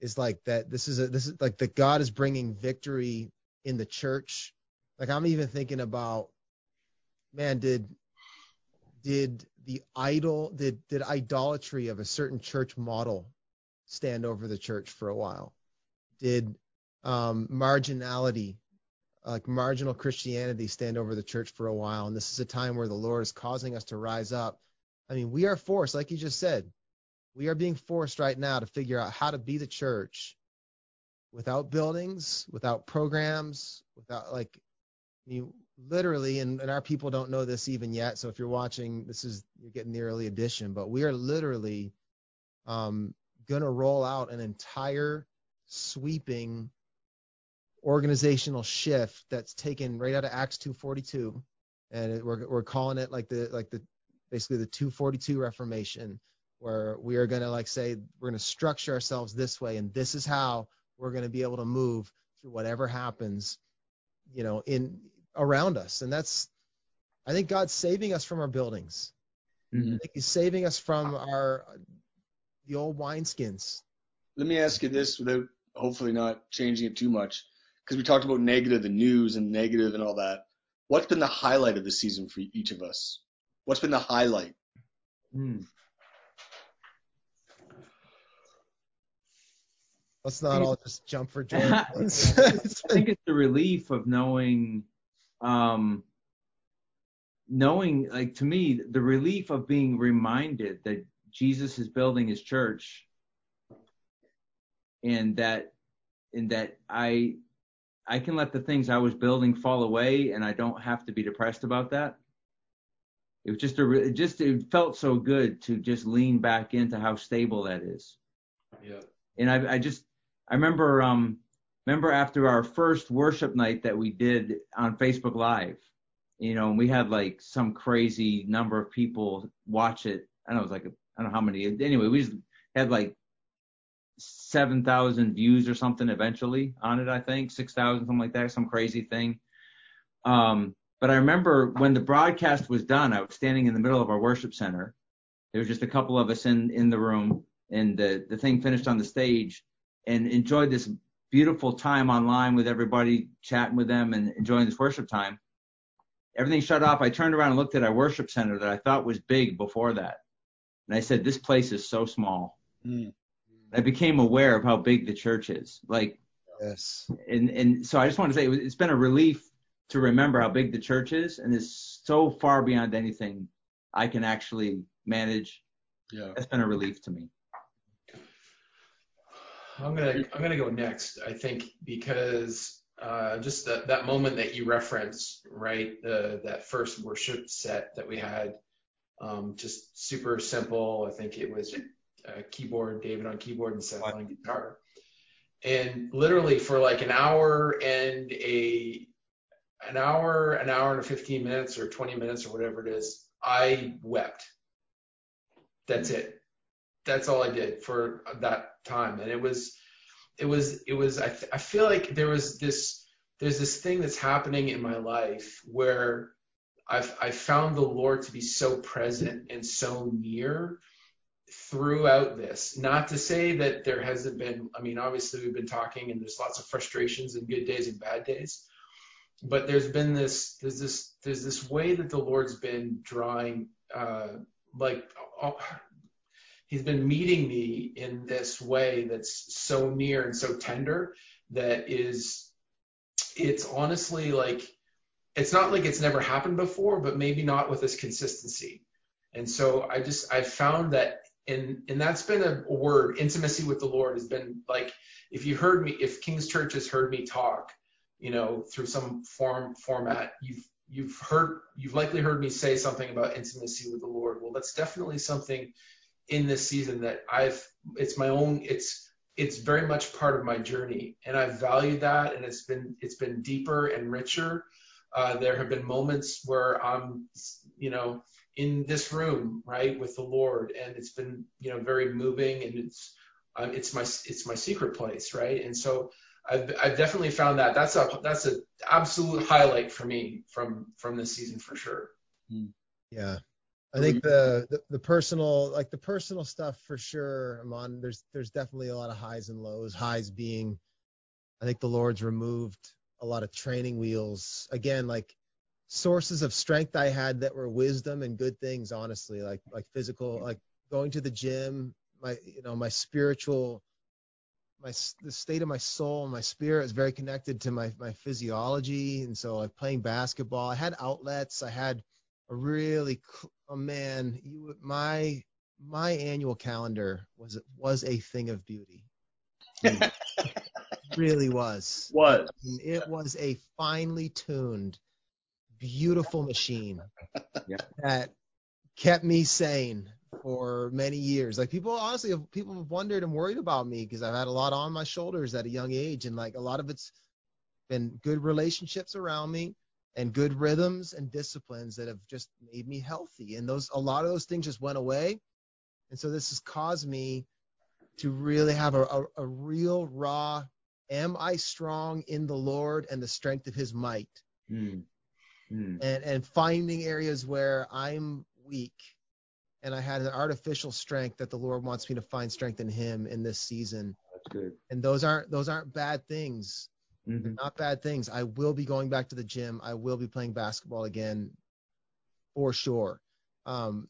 is like that this is a this is like that God is bringing victory in the church. Like I'm even thinking about man did did the idol did did idolatry of a certain church model stand over the church for a while? Did um, marginality like marginal Christianity stand over the church for a while. And this is a time where the Lord is causing us to rise up. I mean, we are forced, like you just said, we are being forced right now to figure out how to be the church without buildings, without programs, without like, I mean, literally, and, and our people don't know this even yet. So if you're watching, this is, you're getting the early edition, but we are literally um, going to roll out an entire sweeping organizational shift that's taken right out of Acts 242, and it, we're we're calling it like the like the basically the 242 Reformation, where we are going to like say we're going to structure ourselves this way, and this is how we're going to be able to move through whatever happens, you know, in around us, and that's I think God's saving us from our buildings. I Mhm. think He's saving us from our the old wineskins. Let me ask you this without hopefully not changing it too much, because we talked about negative, the news and negative and all that. What's been the highlight of the season for each of us? What's been the highlight? Mm. Let's not all just jump for joy. I [LAUGHS] please. I think it's the relief of knowing, um, knowing like to me the relief of being reminded that Jesus is building his church, and that, and that I, I can let the things I was building fall away, and I don't have to be depressed about that. It was just a, it just it felt so good to just lean back into how stable that is Yeah. and I, I just I remember um remember after our first worship night that we did on Facebook Live, you know, and we had like some crazy number of people watch it. I don't know, it was like, I don't know how many. Anyway, we just had like 7,000 views or something eventually on it, I think, 6,000, something like that, some crazy thing. Um, but I remember when the broadcast was done, I was standing in the middle of our worship center. There was just a couple of us in, in the room and the, the thing finished on the stage and enjoyed this beautiful time online with everybody, chatting with them and enjoying this worship time. Everything shut off. I turned around and looked at our worship center that I thought was big before that. And I said, this place is so small. Mm. I became aware of how big the church is. Like, Yes. and and so I just want to say it was- it's been a relief to remember how big the church is, and is so far beyond anything I can actually manage. Yeah. That's been a relief to me. I'm gonna I'm gonna go next. I think because uh, just that that moment that you referenced, right? The that first worship set that we had, um, just super simple. I think it was uh, keyboard, David on keyboard and Seth on guitar, and literally for like an hour and a an hour, an hour and 15 minutes or 20 minutes or whatever it is, I wept. That's it. That's all I did for that time. And it was, it was, it was, I, I feel like there was this, there's this thing that's happening in my life where I've, I found the Lord to be so present and so near throughout this. Not to say that there hasn't been, I mean, obviously we've been talking and there's lots of frustrations and good days and bad days but there's been this there's this there's this way that the Lord's been drawing uh, like uh, he's been meeting me in this way that's so near and so tender that is it's honestly like it's not like it's never happened before but maybe not with this consistency and so i just i found that and and that's been a word intimacy with the lord has been like if you heard me if king's church has heard me talk you know, through some form format, you've you've heard you've likely heard me say something about intimacy with the Lord. Well, that's definitely something in this season that I've it's my own it's it's very much part of my journey and I value that and it's been it's been deeper and richer. Uh, there have been moments where I'm you know in this room right with the Lord and it's been you know very moving and it's uh, it's my it's my secret place right and so I've, I've definitely found that that's a that's an absolute highlight for me from from this season for sure. Yeah. I think the, the the personal like the personal stuff for sure, Amon, there's there's definitely a lot of highs and lows. Highs being I think the Lord's removed a lot of training wheels. Again, like sources of strength I had that were wisdom and good things, honestly, like like physical, like going to the gym, my you know, my spiritual my the state of my soul and my spirit is very connected to my my physiology and so like playing basketball i had outlets i had a really oh man you my my annual calendar was was a thing of beauty [LAUGHS] really was Was. it was a finely tuned beautiful machine [LAUGHS] Yeah. that kept me sane for many years. Like people honestly have people have wondered and worried about me because I've had a lot on my shoulders at a young age and like a lot of it's been good relationships around me and good rhythms and disciplines that have just made me healthy. And those a lot of those things just went away. And so this has caused me to really have a, a, a real raw am I strong in the Lord and the strength of his might? Mm. Mm. and and finding areas where I'm weak and I had an artificial strength that the Lord wants me to find strength in him in this season. That's good. And those aren't those aren't bad things. Mhm. Not bad things. I will be going back to the gym. I will be playing basketball again for sure. Um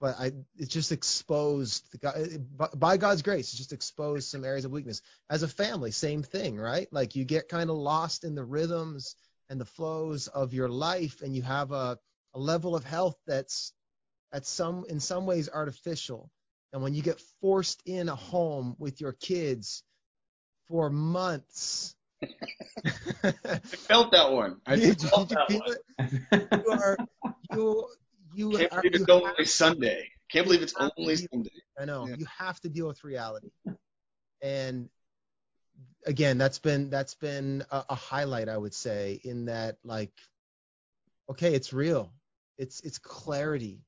but I it's just exposed the God, by God's grace, it's just exposed some areas of weakness. As a family, same thing, right? Like you get kind of lost in the rhythms and the flows of your life and you have a, a level of health that's at some in some ways artificial and when you get forced in a home with your kids for months I felt that one. I did, you, felt did you that feel one. it you are you you Can't are, believe it's only have- Sunday. Can't believe it's only be- Sunday. I know Yeah. you have to deal with reality, and again, that's been that's been a, a highlight, I would say, in that like, okay, it's real. It's it's clarity.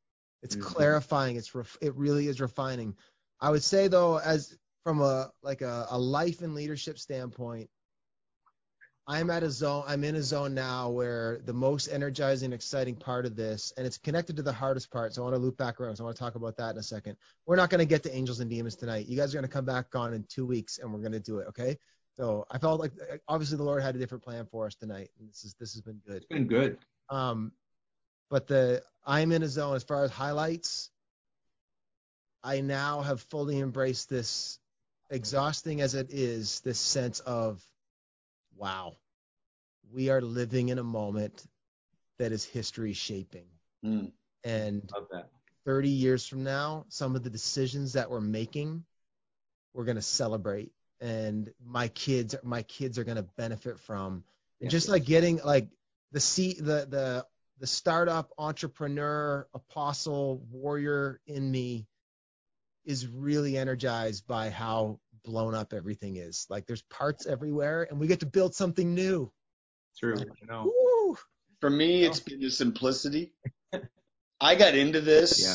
It's Mhm. clarifying. It's ref, it really is refining. I would say though, as from a like a, a life and leadership standpoint, I'm at a zone. I'm in a zone now where the most energizing, exciting part of this, and it's connected to the hardest part. So I want to loop back around. So I want to talk about that in a second. We're not going to get to angels and demons tonight. You guys are going to come back on in two weeks, and we're going to do it. Okay. So I felt like obviously the Lord had a different plan for us tonight, and this is this has been good. It's been good. Um, but the I'm in a zone as far as highlights. I now have fully embraced this, exhausting as it is, this sense of, wow, we are living in a moment that is history shaping. Mm. And 30 years from now, some of the decisions that we're making, we're going to celebrate. And my kids, my kids are going to benefit from. And Yeah. just like getting like the C, the the the startup entrepreneur apostle warrior in me is really energized by how blown up everything is. Like there's parts everywhere, and we get to build something new. True. I know. Woo! For me, it's been the simplicity. I got into this Yeah.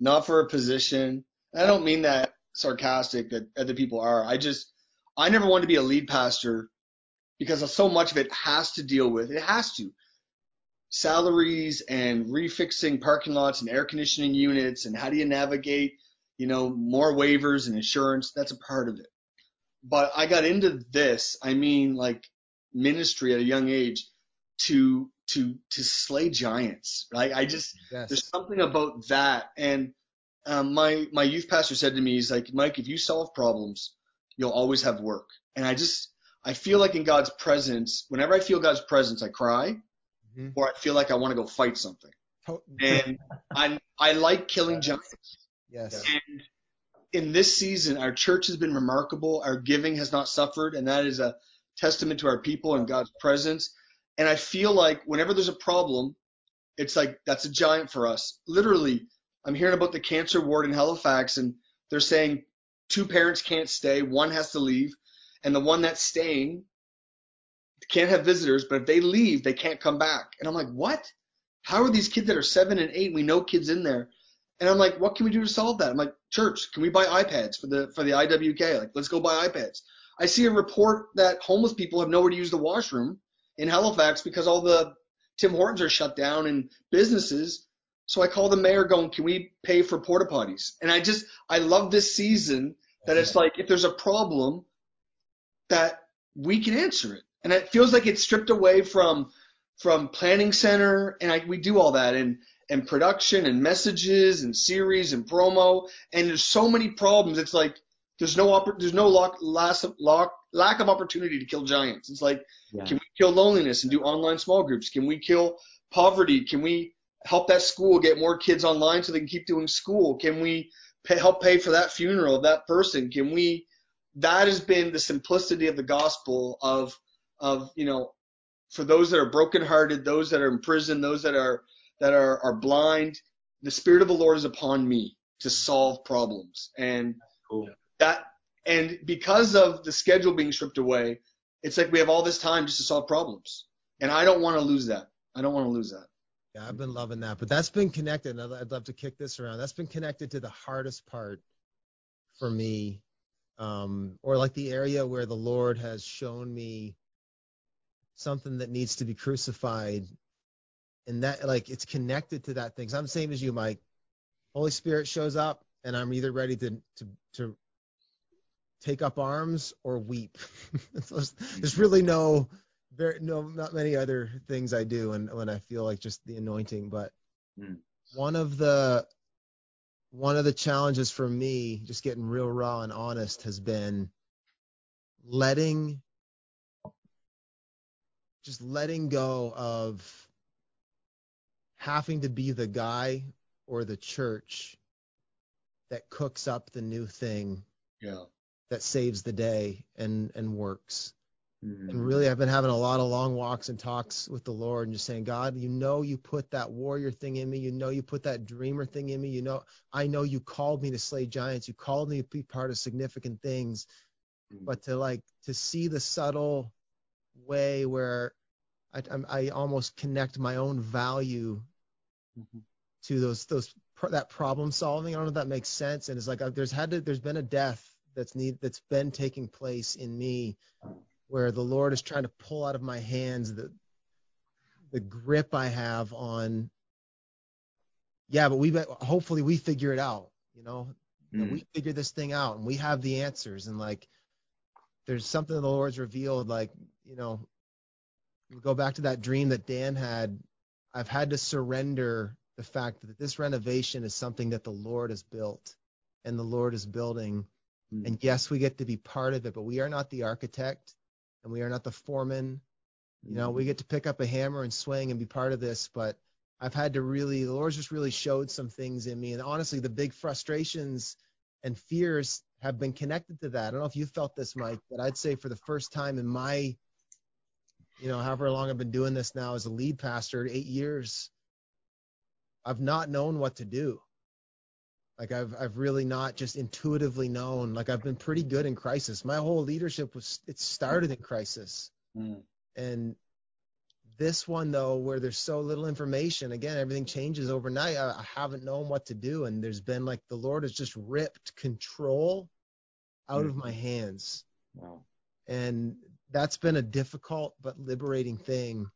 not for a position. I don't mean that sarcastic that other people are. I just, I never wanted to be a lead pastor because so much of it has to deal with, it has to. Salaries and refixing parking lots and air conditioning units and how do you navigate, you know, more waivers and insurance. That's a part of it. But I got into this, I mean, like ministry at a young age to, to, to slay giants, right? I just, Yes. there's something about that. And um, my my youth pastor said to me, he's like, Mike, if you solve problems, you'll always have work. And I just I feel like in God's presence, whenever I feel God's presence, I cry Mhm. or I feel like I want to go fight something. And [LAUGHS] I I like killing giants. Yes. And in this season, our church has been remarkable. Our giving has not suffered, and that is a testament to our people and God's presence. And I feel like whenever there's a problem, it's like that's a giant for us. Literally, I'm hearing about the cancer ward in Halifax, and they're saying two parents can't stay, one has to leave, and the one that's staying can't have visitors, but if they leave, they can't come back. And I'm like, what? How are these kids that are seven and eight? We know kids in there. And I'm like, what can we do to solve that? I'm like, church, can we buy iPads for the for the IWK? Like, let's go buy iPads. I see a report that homeless people have nowhere to use the washroom in Halifax because all the Tim Hortons are shut down and businesses. So I call the mayor going, can we pay for porta potties? And I just, I love this season that it's like, if there's a problem that we can answer it. And it feels like it's stripped away from, from planning center. And I, we do all that and, and production and messages and series and promo. And there's so many problems. It's like, there's no, oppor- there's no lock, lack, lock, lack of opportunity to kill giants. It's like, Yeah. can we kill loneliness and do online small groups? Can we kill poverty? Can we help that school get more kids online so they can keep doing school? Can we pay, help pay for that funeral of that person? Can we? That has been the simplicity of the gospel of of you know, for those that are brokenhearted, those that are in prison, those that are that are are blind. The spirit of the Lord is upon me to solve problems, and Cool. that and because of the schedule being stripped away, it's like we have all this time just to solve problems. And I don't want to lose that. I don't want to lose that. Yeah, I've been loving that. But that's been connected. and I'd I'd love to kick this around. That's been connected to the hardest part for me, um, or like the area where the Lord has shown me something that needs to be crucified, and that like it's connected to that thing. So I'm the same as you, Mike. Holy Spirit shows up, and I'm either ready to to to take up arms or weep. [LAUGHS] there's, really no very no not many other things I do and when I feel like just the anointing. But Mm. one of the one of the challenges for me, just getting real raw and honest, has been letting just letting go of having to be the guy or the church that cooks up the new thing Yeah. that saves the day and and works. Mhm. And really, I've been having a lot of long walks and talks with the Lord and just saying, God, you know, you put that warrior thing in me. You know, you put that dreamer thing in me. You know, I know you called me to slay giants. You called me to be part of significant things. but to like to see the subtle way where I, I'm- almost connect my own value Mhm. to those those that problem solving. I don't know if that makes sense. And it's like uh, there's had to there's been a death that's need that's been taking place in me where the Lord is trying to pull out of my hands the the grip I have on. Yeah, but we hopefully we figure it out. You know, that Mm. we figure this thing out and we have the answers and like there's something the Lord's revealed like you know go back to that dream that Dan had. I've had to surrender the fact that this renovation is something that the Lord has built and the Lord is building. Mm. and yes we get to be part of it but we are not the architect and we are not the foreman. You know we get to pick up a hammer and swing and be part of this but I've had to really the Lord's just really showed some things in me. And honestly the big frustrations and fears have been connected to that. I don't know if you felt this, Mike, but I'd say for the first time in my, you know, however long I've been doing this now as a lead pastor, eight years, I've not known what to do. Like I've I've really not just intuitively known. Like I've been pretty good in crisis. My whole leadership was it started in crisis. Mm. And this one though, where there's so little information, again, everything changes overnight. I, I haven't known what to do, and there's been like the Lord has just ripped control out of my hands, Wow. and that's been a difficult but liberating thing.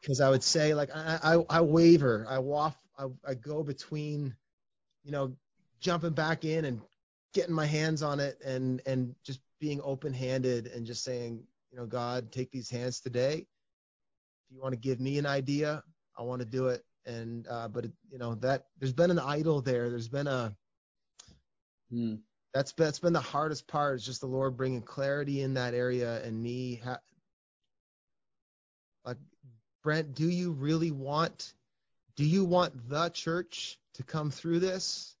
Because I would say, like, I, I, I waver, I waff, I, I go between, you know, jumping back in and getting my hands on it, and and just being open-handed and just saying, you know, God, take these hands today if you want to give me an idea, I want to do it. And uh, but it, you know that there's been an idol there. There's been a Mm. That's been, that's been the hardest part. Is just the Lord bringing clarity in that area and me. Ha- like Brent, do you really want? Do you want the church to come through this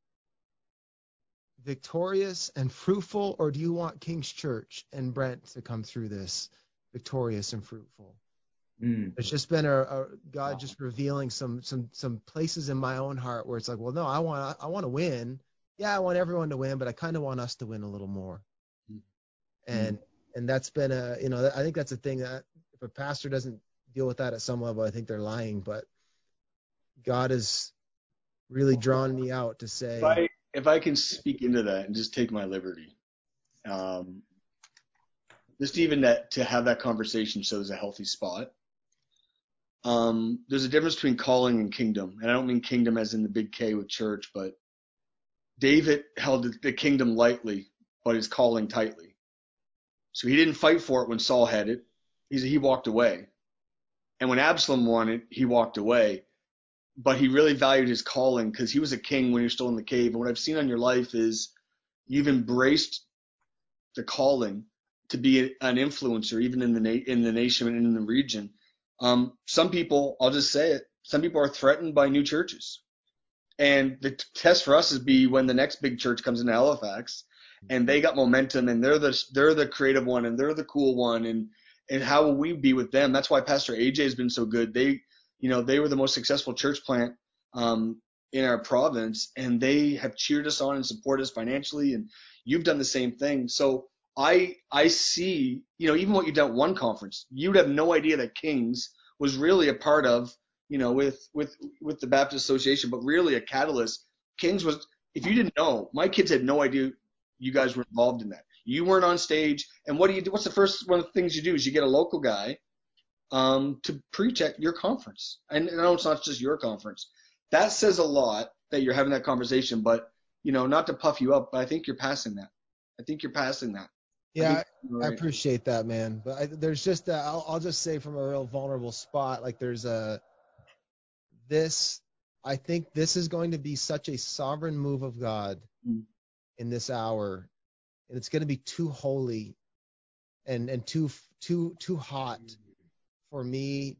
victorious and fruitful, or do you want King's Church and Brent to come through this victorious and fruitful? Mm. There's just been a, a God just revealing some some some places in my own heart where it's like, well, no, I want I want to win. Yeah, I want everyone to win, but I kind of want us to win a little more. Mm. And and that's been a you know I think that's a thing that if a pastor doesn't deal with that at some level, I think they're lying. But God has really drawn me out to say, If I if I can speak into that and just take my liberty, um, just even that to have that conversation shows a healthy spot. Um, there's a difference between calling and kingdom, and I don't mean kingdom as in the big K with church, but David held the- kingdom lightly, but his calling tightly. So he didn't fight for it when Saul had it. He he walked away, and when Absalom won it, he walked away but he really valued his calling because he was a king when he was still in the cave. And what I've seen on your life is you've embraced the calling to be an influencer, even in the na- in the nation and in the region. Um, some people, I'll just say it, some people are threatened by new churches, and the test for us is be when the next big church comes into Halifax, and they got momentum, and they're the they're the creative one, and they're the cool one, and and how will we be with them? That's why Pastor AJ has been so good. They you know, they were the most successful church plant um, in our province, and they have cheered us on and supported us financially. And you've done the same thing. So I I see, you know, even what you done at one conference, you would have no idea that Kings was really a part of, you know, with with with the Baptist Association, but really a catalyst. Kings was, if you didn't know, my kids had no idea you guys were involved in that. You weren't on stage, and what do you do? What's the first one of the things you do? Is you get a local guy um, to preach at your conference. And I know it's not just your conference. That says a lot that you're having that conversation, but you know, not to puff you up, but I think you're passing that. I think you're passing that. yeah, think you're I appreciate that, man. But I, there's just, a, I'll, I'll just say from a real vulnerable spot, like there's a, this, I think this is going to be such a sovereign move of God Mm. in this hour, and it's going to be too holy, and and too too too hot for me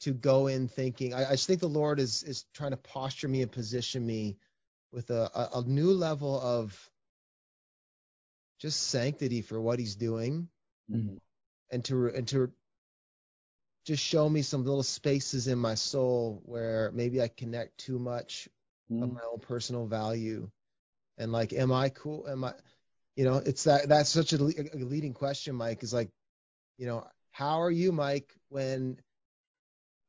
to go in thinking. I, I just think the Lord is is trying to posture me and position me with a, a, a new level of just sanctity for what He's doing, Mhm. and to and to just show me some little spaces in my soul where maybe I connect too much of Mhm. my own personal value and like am i cool am i you know, it's that that's such a, a leading question, Mike. Is like, you know, how are you, Mike, when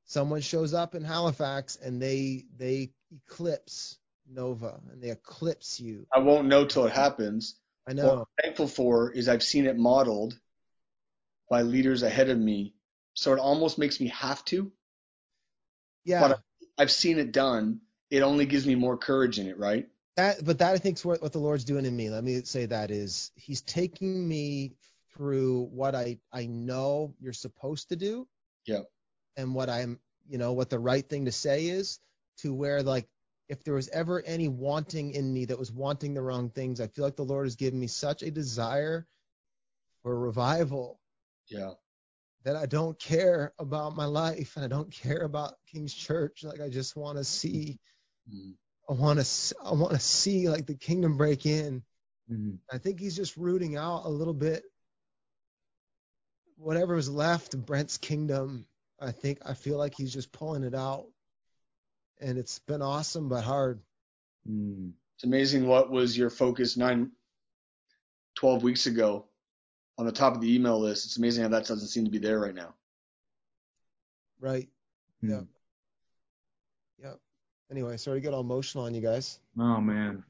someone shows up in Halifax and they they eclipse Nova and they eclipse you? I won't know till it happens. I know. What. I'm thankful for is I've seen it modeled by leaders ahead of me, so it almost makes me have to. Yeah. But I've seen it done. It only gives me more courage in it, right? that but that I think is what, what the Lord's doing in me. Let me say that is He's taking me through what I I know you're supposed to do. Yeah. And what I'm you know what the right thing to say is to where like if there was ever any wanting in me that was wanting the wrong things, I feel like the Lord has given me such a desire for revival Yeah. That I don't care about my life and I don't care about King's Church. Like I just want to see Mm. I want to I want to see like the kingdom break in. Mhm. I think he's just rooting out a little bit whatever was left of Brent's kingdom. I think I feel like he's just pulling it out. And it's been awesome but hard. Mm. It's amazing what was your focus nine, 12 weeks ago on the top of the email list. It's amazing how that doesn't seem to be there right now. Right. Mm. Yeah. Yep. Anyway, sorry to get all emotional on you guys. Oh man,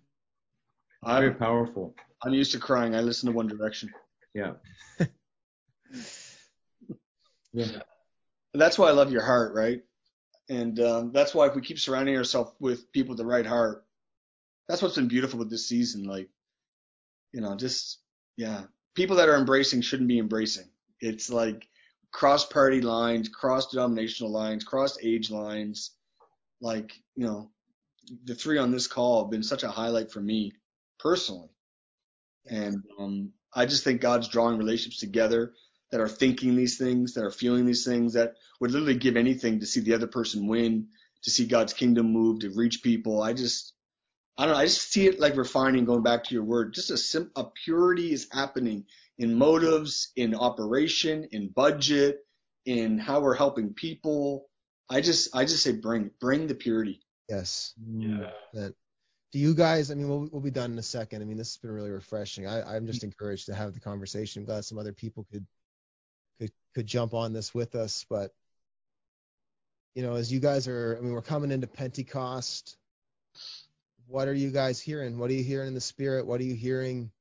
very I'm, powerful. I'm used to crying. I listen to One Direction. Yeah. [LAUGHS] yeah. That's why I love your heart, right? And um, that's why if we keep surrounding ourselves with people with the right heart, that's what's been beautiful with this season. Like, you know, just yeah, people that are embracing shouldn't be embracing. It's like cross party lines, cross denominational lines, cross age lines. Like, you know, the three on this call have been such a highlight for me personally. And um, I just think God's drawing relationships together that are thinking these things, that are feeling these things, that would literally give anything to see the other person win, to see God's kingdom move, to reach people. I just, I don't know. I just see it like refining, going back to your word. Just a, sim- a purity is happening in motives, in operation, in budget, in how we're helping people. I just, I just say bring, bring the purity. Yes. Mm. That, do you guys, I mean, we'll, we'll be done in a second. I mean, this has been really refreshing. I, I'm just encouraged to have the conversation. I'm glad some other people could, could, could jump on this with us. But, you know, as you guys are, I mean, we're coming into Pentecost. What are you guys hearing? What are you hearing in the spirit? What are you hearing?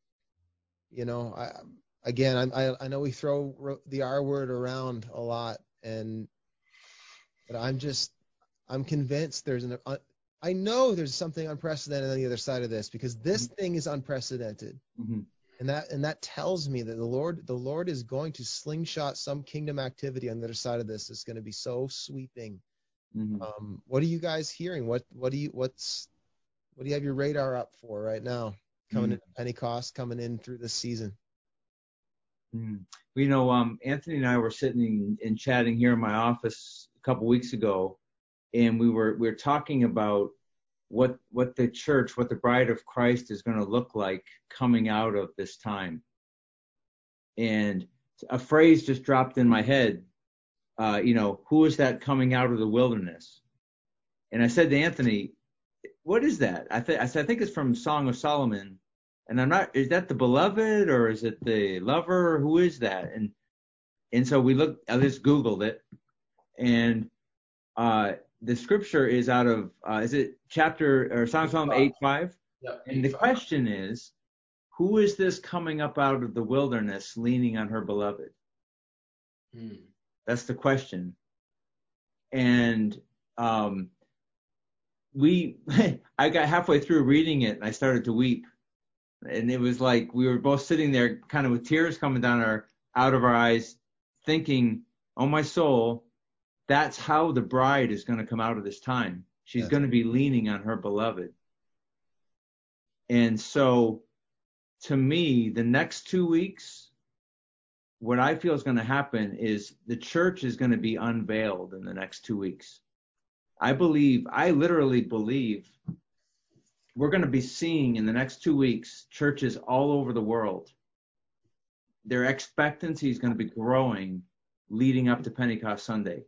You know, I, again, I, I, know we throw the R word around a lot and, but I'm just, I'm convinced there's an, uh, I know there's something unprecedented on the other side of this because this thing is unprecedented. Mhm. And that and that tells me that the Lord the Lord is going to slingshot some kingdom activity on the other side of this. It's going to be so sweeping. Mhm. Um, what are you guys hearing? What what do you what's what do you have your radar up for right now? Coming Mhm. into Pentecost, coming in through this season. Mm. You know, um, Anthony and I were sitting and chatting here in my office a couple weeks ago, and we were we were talking about what what the church, what the bride of Christ is going to look like coming out of this time. And a phrase just dropped in my head. Uh, you know, who is that coming out of the wilderness? And I said to Anthony, "What is that?" I, th- I said, "I think it's from Song of Solomon." And I'm not. Is that the beloved or is it the lover? Who is that? And and so we looked. I just Googled it, and uh, the scripture is out of uh, is it chapter or Song of Solomon eight five? Yep. And the question is, who is this coming up out of the wilderness, leaning on her beloved? Hmm. That's the question. And um, we, [LAUGHS] I got halfway through reading it and I started to weep. And it was like we were both sitting there, kind of with tears coming down our out of our eyes, thinking, "Oh my soul, that's how the bride is going to come out of this time. She's to be leaning on her beloved." And so, to me, the next two weeks, what I feel is going to happen is the church is going to be unveiled in the next two weeks. I believe, I literally believe we're going to be seeing in the next two weeks churches all over the world. Their expectancy is going to be growing leading up to Pentecost Sunday.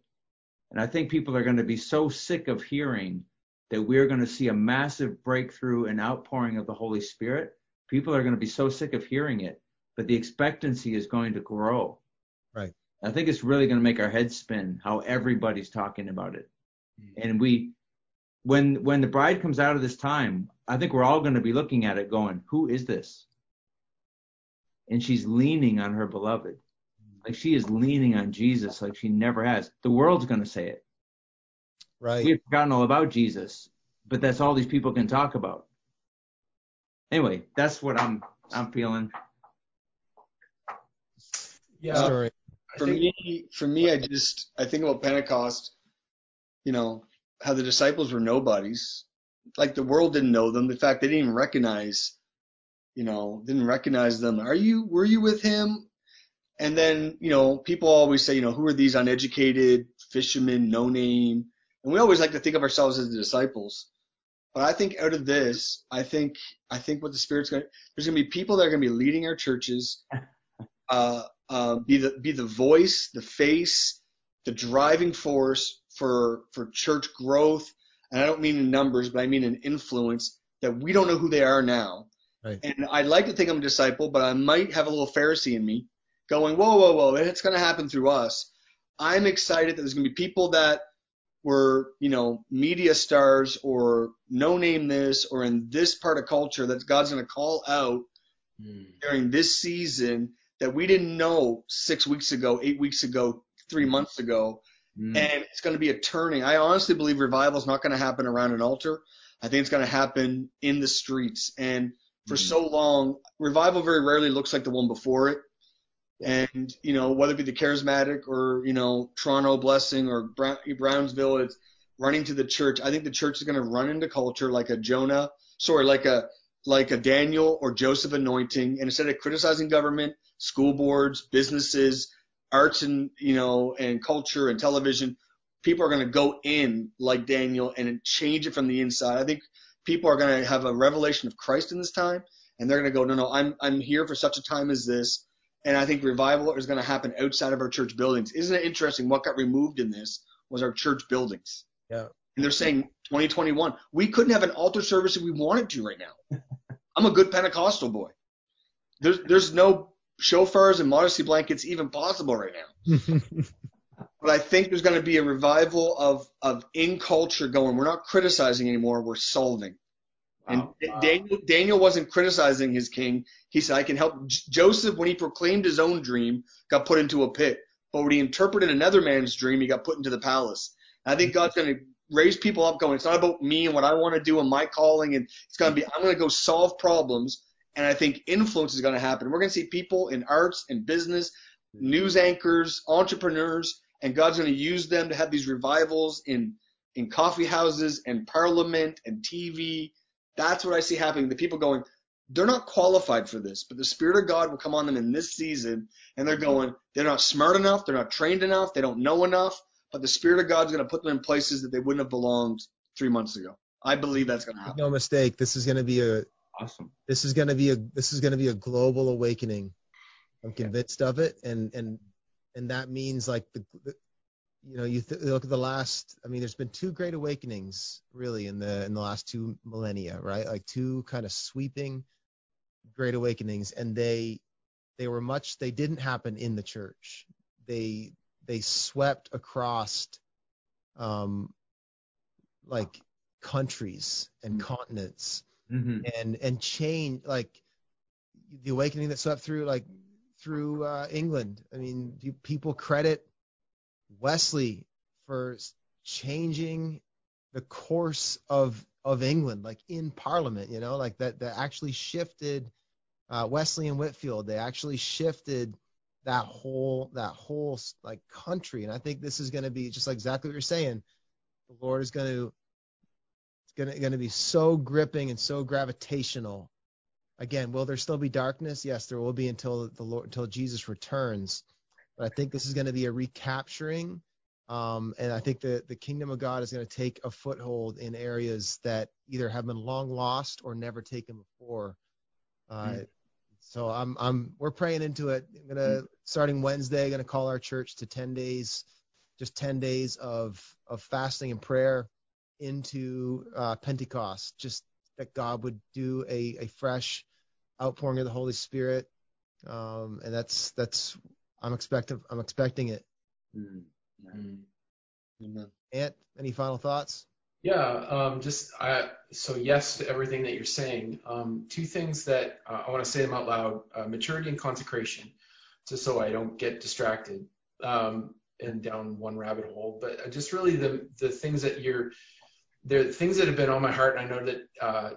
And I think people are going to be so sick of hearing that we're going to see a massive breakthrough and outpouring of the Holy Spirit people are going to be so sick of hearing it, but the expectancy is going to grow. Right. I think it's really going to make our heads spin how everybody's talking about it. Mm-hmm. And we, when when the bride comes out of this time, I think we're all going to be looking at it going, who is this? And she's leaning on her beloved. Like she is leaning on Jesus like she never has. The world's going to say it. Right. We've forgotten all about Jesus, but that's all these people can talk about. Anyway, that's what I'm I'm feeling. Yeah. Story. For me, for me, I just I think about Pentecost. You know how the disciples were nobodies, like the world didn't know them. In fact, they didn't even recognize, you know, didn't recognize them. Are you? Were you with him? And then you know, people always say, you know, who are these uneducated fishermen, no name? And we always like to think of ourselves as the disciples. But I think out of this, I think I think what the Spirit's going to there's going to be people that are going to be leading our churches. [LAUGHS] Uh, uh, be the be the voice, the face, the driving force for for church growth. And I don't mean in numbers, but I mean in influence that we don't know who they are now. Right. And I'd like to think I'm a disciple, but I might have a little Pharisee in me going, whoa, whoa, whoa, it's going to happen through us. I'm excited that there's going to be people that were, you know, media stars or no name this or in this part of culture that God's going to call out hmm. during this season that we didn't know six weeks ago, eight weeks ago, three months ago. Mm. And it's going to be a turning. I honestly believe revival is not going to happen around an altar. I think it's going to happen in the streets. And for Mhm. so long, revival very rarely looks like the one before it. And, you know, whether it be the charismatic or, you know, Toronto blessing or Brown, Brownsville, it's running to the church. I think the church is going to run into culture like a Jonah, sorry, like a, like a Daniel or Joseph anointing. And instead of criticizing government, school boards, businesses, arts and, you know, and culture and television, people are going to go in like Daniel and change it from the inside. I think people are going to have a revelation of Christ in this time and they're going to go, no, no, I'm, I'm here for such a time as this. And I think revival is going to happen outside of our church buildings. Isn't it interesting? What got removed in this was our church buildings. Yeah. And they're saying 2021. We couldn't have an altar service if we wanted to right now. [LAUGHS] I'm a good Pentecostal boy. There's there's no shofars and modesty blankets even possible right now. [LAUGHS] But I think there's going to be a revival of of in culture going. We're not criticizing anymore. We're solving. And Wow. Daniel, Daniel wasn't criticizing his king. He said, I can help. J- Joseph, when he proclaimed his own dream, got put into a pit. But when he interpreted another man's dream, he got put into the palace. I think God's going to raise people up going, it's not about me and what I want to do and my calling. And it's going to be, I'm going to go solve problems. And I think influence is going to happen. We're going to see people in arts and business, news anchors, entrepreneurs, and God's going to use them to have these revivals in, in coffee houses and parliament and TV. That's what I see happening. The people going, they're not qualified for this, but the Spirit of God will come on them in this season, and they're going, they're not smart enough, they're not trained enough, they don't know enough, but the Spirit of God's going to put them in places that they wouldn't have belonged three months ago. I believe that's going to happen. no mistake, this is going to be a Awesome. this is going to be a this is going to be a global awakening. I'm convinced of it, and and and that means like the, the you know you th- look at the last. I mean, there's been two great awakenings really in the in the last two millennia, right? Like two kind of sweeping great awakenings, and they they were much. They didn't happen in the church. They they swept across um like countries and Mm. continents hmm and and change like the awakening that swept through like through uh, England. I mean, people credit Wesley for changing the course of of England, like in Parliament. You know, like that that actually shifted uh, Wesley and Whitefield. They actually shifted that whole that whole like country. And I think this is going to be just like exactly what you're saying. The Lord is going to it's going to going to be so gripping and so gravitational. Again, will there still be darkness? Yes, there will be until the Lord until Jesus returns. But I think this is going to be a recapturing. Um, and I think the, the kingdom of God is going to take a foothold in areas that either have been long lost or never taken before. Uh, Mm. So I'm I'm we're praying into it. I'm gonna starting Wednesday, gonna call our church to 10 days, just 10 days of of fasting and prayer into uh, Pentecost. Just that God would do a a fresh outpouring of the Holy Spirit, um, and that's that's I'm expecting I'm expecting it. Mm. Mm. Amen. Ant, any final thoughts? Yeah, um, just I, so yes to everything that you're saying. Um, two things that uh, I want to say them out loud: uh, maturity and consecration, just so I don't get distracted um, and down one rabbit hole. But just really the the things that you're, the things that have been on my heart. And I know that uh,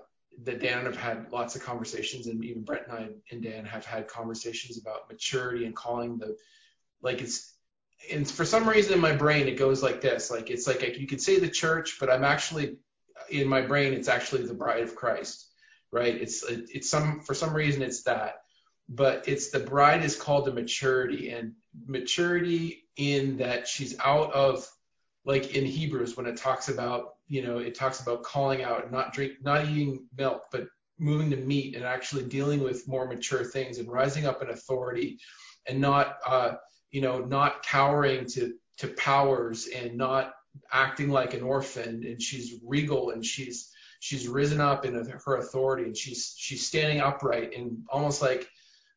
that Dan and I've had lots of conversations, and even Brett and I and Dan have had conversations about maturity and calling the, like it's and for some reason in my brain it goes like this like it's like you could say the church but i'm actually in my brain it's actually the bride of christ right it's it's some for some reason it's that but it's the bride is called to maturity and maturity in that she's out of like in hebrews when it talks about you know it talks about calling out not drink not eating milk but moving to meat and actually dealing with more mature things and rising up in authority and not uh you know, not cowering to to powers and not acting like an orphan. And she's regal and she's she's risen up in her authority and she's she's standing upright and almost like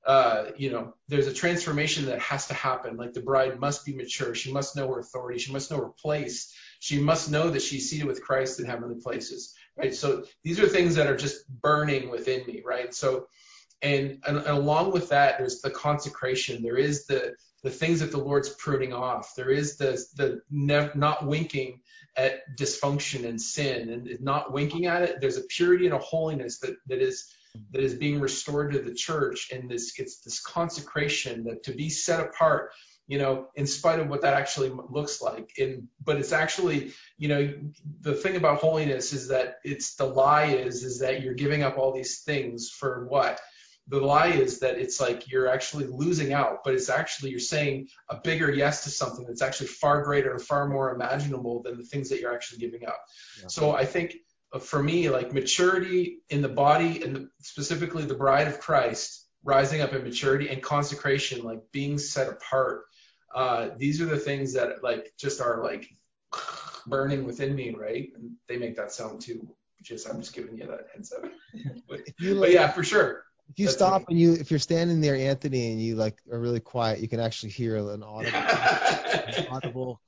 uh, you know, there's a transformation that has to happen. Like the bride must be mature. She must know her authority. She must know her place. She must know that she's seated with Christ in heavenly places, right? So these are things that are just burning within me, right? So, and, and, and along with that, there's the consecration. There is the the things that the Lord's pruning off. There is the the ne- not winking at dysfunction and sin, and not winking at it. There's a purity and a holiness that that is that is being restored to the church, and this it's this consecration that to be set apart. You know, in spite of what that actually looks like, and but it's actually, you know, the thing about holiness is that it's the lie is is that you're giving up all these things for what? the lie is that it's like you're actually losing out, but it's actually you're saying a bigger yes to something that's actually far greater and far more imaginable than the things that you're actually giving up. Yeah. So I think for me, like maturity in the body and specifically the bride of Christ, rising up in maturity and consecration, like being set apart. Uh, these are the things that like just are like burning within me, right? And they make that sound too. Just I'm just giving you that heads up. [LAUGHS] but, but yeah, for sure if you That's stop and you, if you're standing there, Anthony, and you like are really quiet, you can actually hear an audible, an [LAUGHS] audible.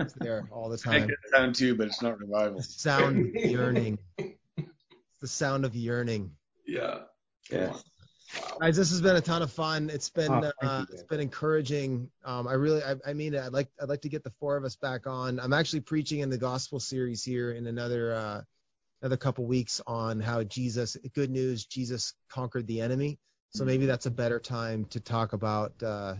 It's there all the [LAUGHS] time. I get sound too, but it's not revival. The sound of yearning. It's the sound of yearning. Yeah. Yeah. Guys, this has been a ton of fun. It's been oh, uh, you, it's been encouraging. Um, I really, I, I, mean, I'd like I'd like to get the four of us back on. I'm actually preaching in the gospel series here in another uh, another couple weeks on how Jesus, good news, Jesus conquered the enemy. So maybe mm-hmm. that's a better time to talk about uh,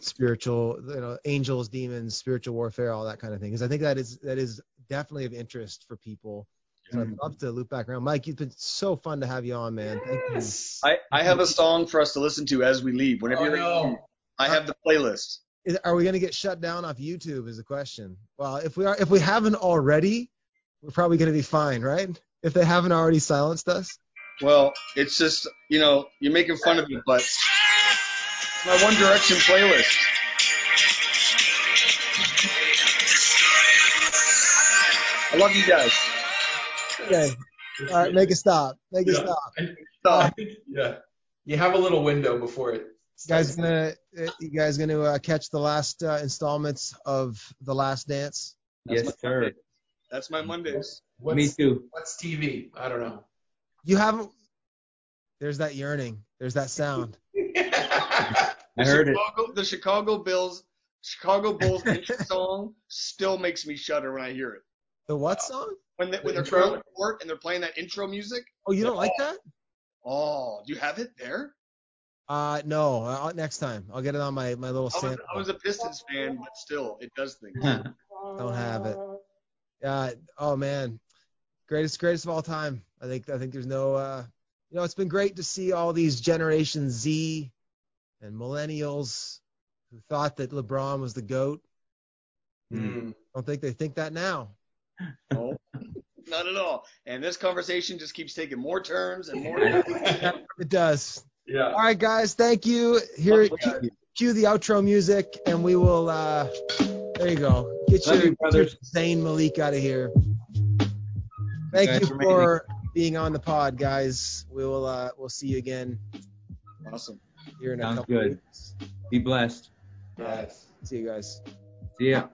spiritual, you know, angels, demons, spiritual warfare, all that kind of thing. Because I think that is that is definitely of interest for people. So I'd love to loop back around. Mike, you've been so fun to have you on, man. Yes. I, I have a song for us to listen to as we leave. Whenever oh, you're no. I have the playlist. Is, are we going to get shut down off YouTube? Is the question. Well, if we are, if we haven't already, we're probably going to be fine, right? If they haven't already silenced us. Well, it's just, you know, you're making fun of me, but my One Direction playlist. I love you guys. Okay. All right, make it stop. Make it yeah. stop. Stop. Uh, yeah. You have a little window before it. You guys gonna you guys gonna uh, catch the last uh, installments of The Last Dance? That's yes, sir. That's my Mondays. What's, Me too. What's TV? I don't know. You haven't. There's that yearning. There's that sound. [LAUGHS] I heard Chicago, it. The Chicago Bills, Chicago Bulls intro [LAUGHS] song still makes me shudder when I hear it. The what song? When, they, when the they're going to court and they're playing that intro music. Oh, you don't like that? Oh, do you have it there? Uh, no. Uh, next time, I'll get it on my my little. I was, I was a Pistons fan, but still, it does things. [LAUGHS] don't have it. Uh, oh man, greatest greatest of all time. I think I think there's no. Uh, you know, it's been great to see all these Generation Z and millennials who thought that LeBron was the goat. Mm. I don't think they think that now. [LAUGHS] No, not at all. And this conversation just keeps taking more turns and more. [LAUGHS] it does. Yeah. All right, guys. Thank you. Here, cue, cue the outro music, and we will. Uh, there you go. Get your, you, Zayn Malik out of here. Thank you, you for being on the pod, guys. We will uh, we'll see you again Awesome. Here in a Sounds couple good. weeks. Be blessed. Yes. See you guys. See ya.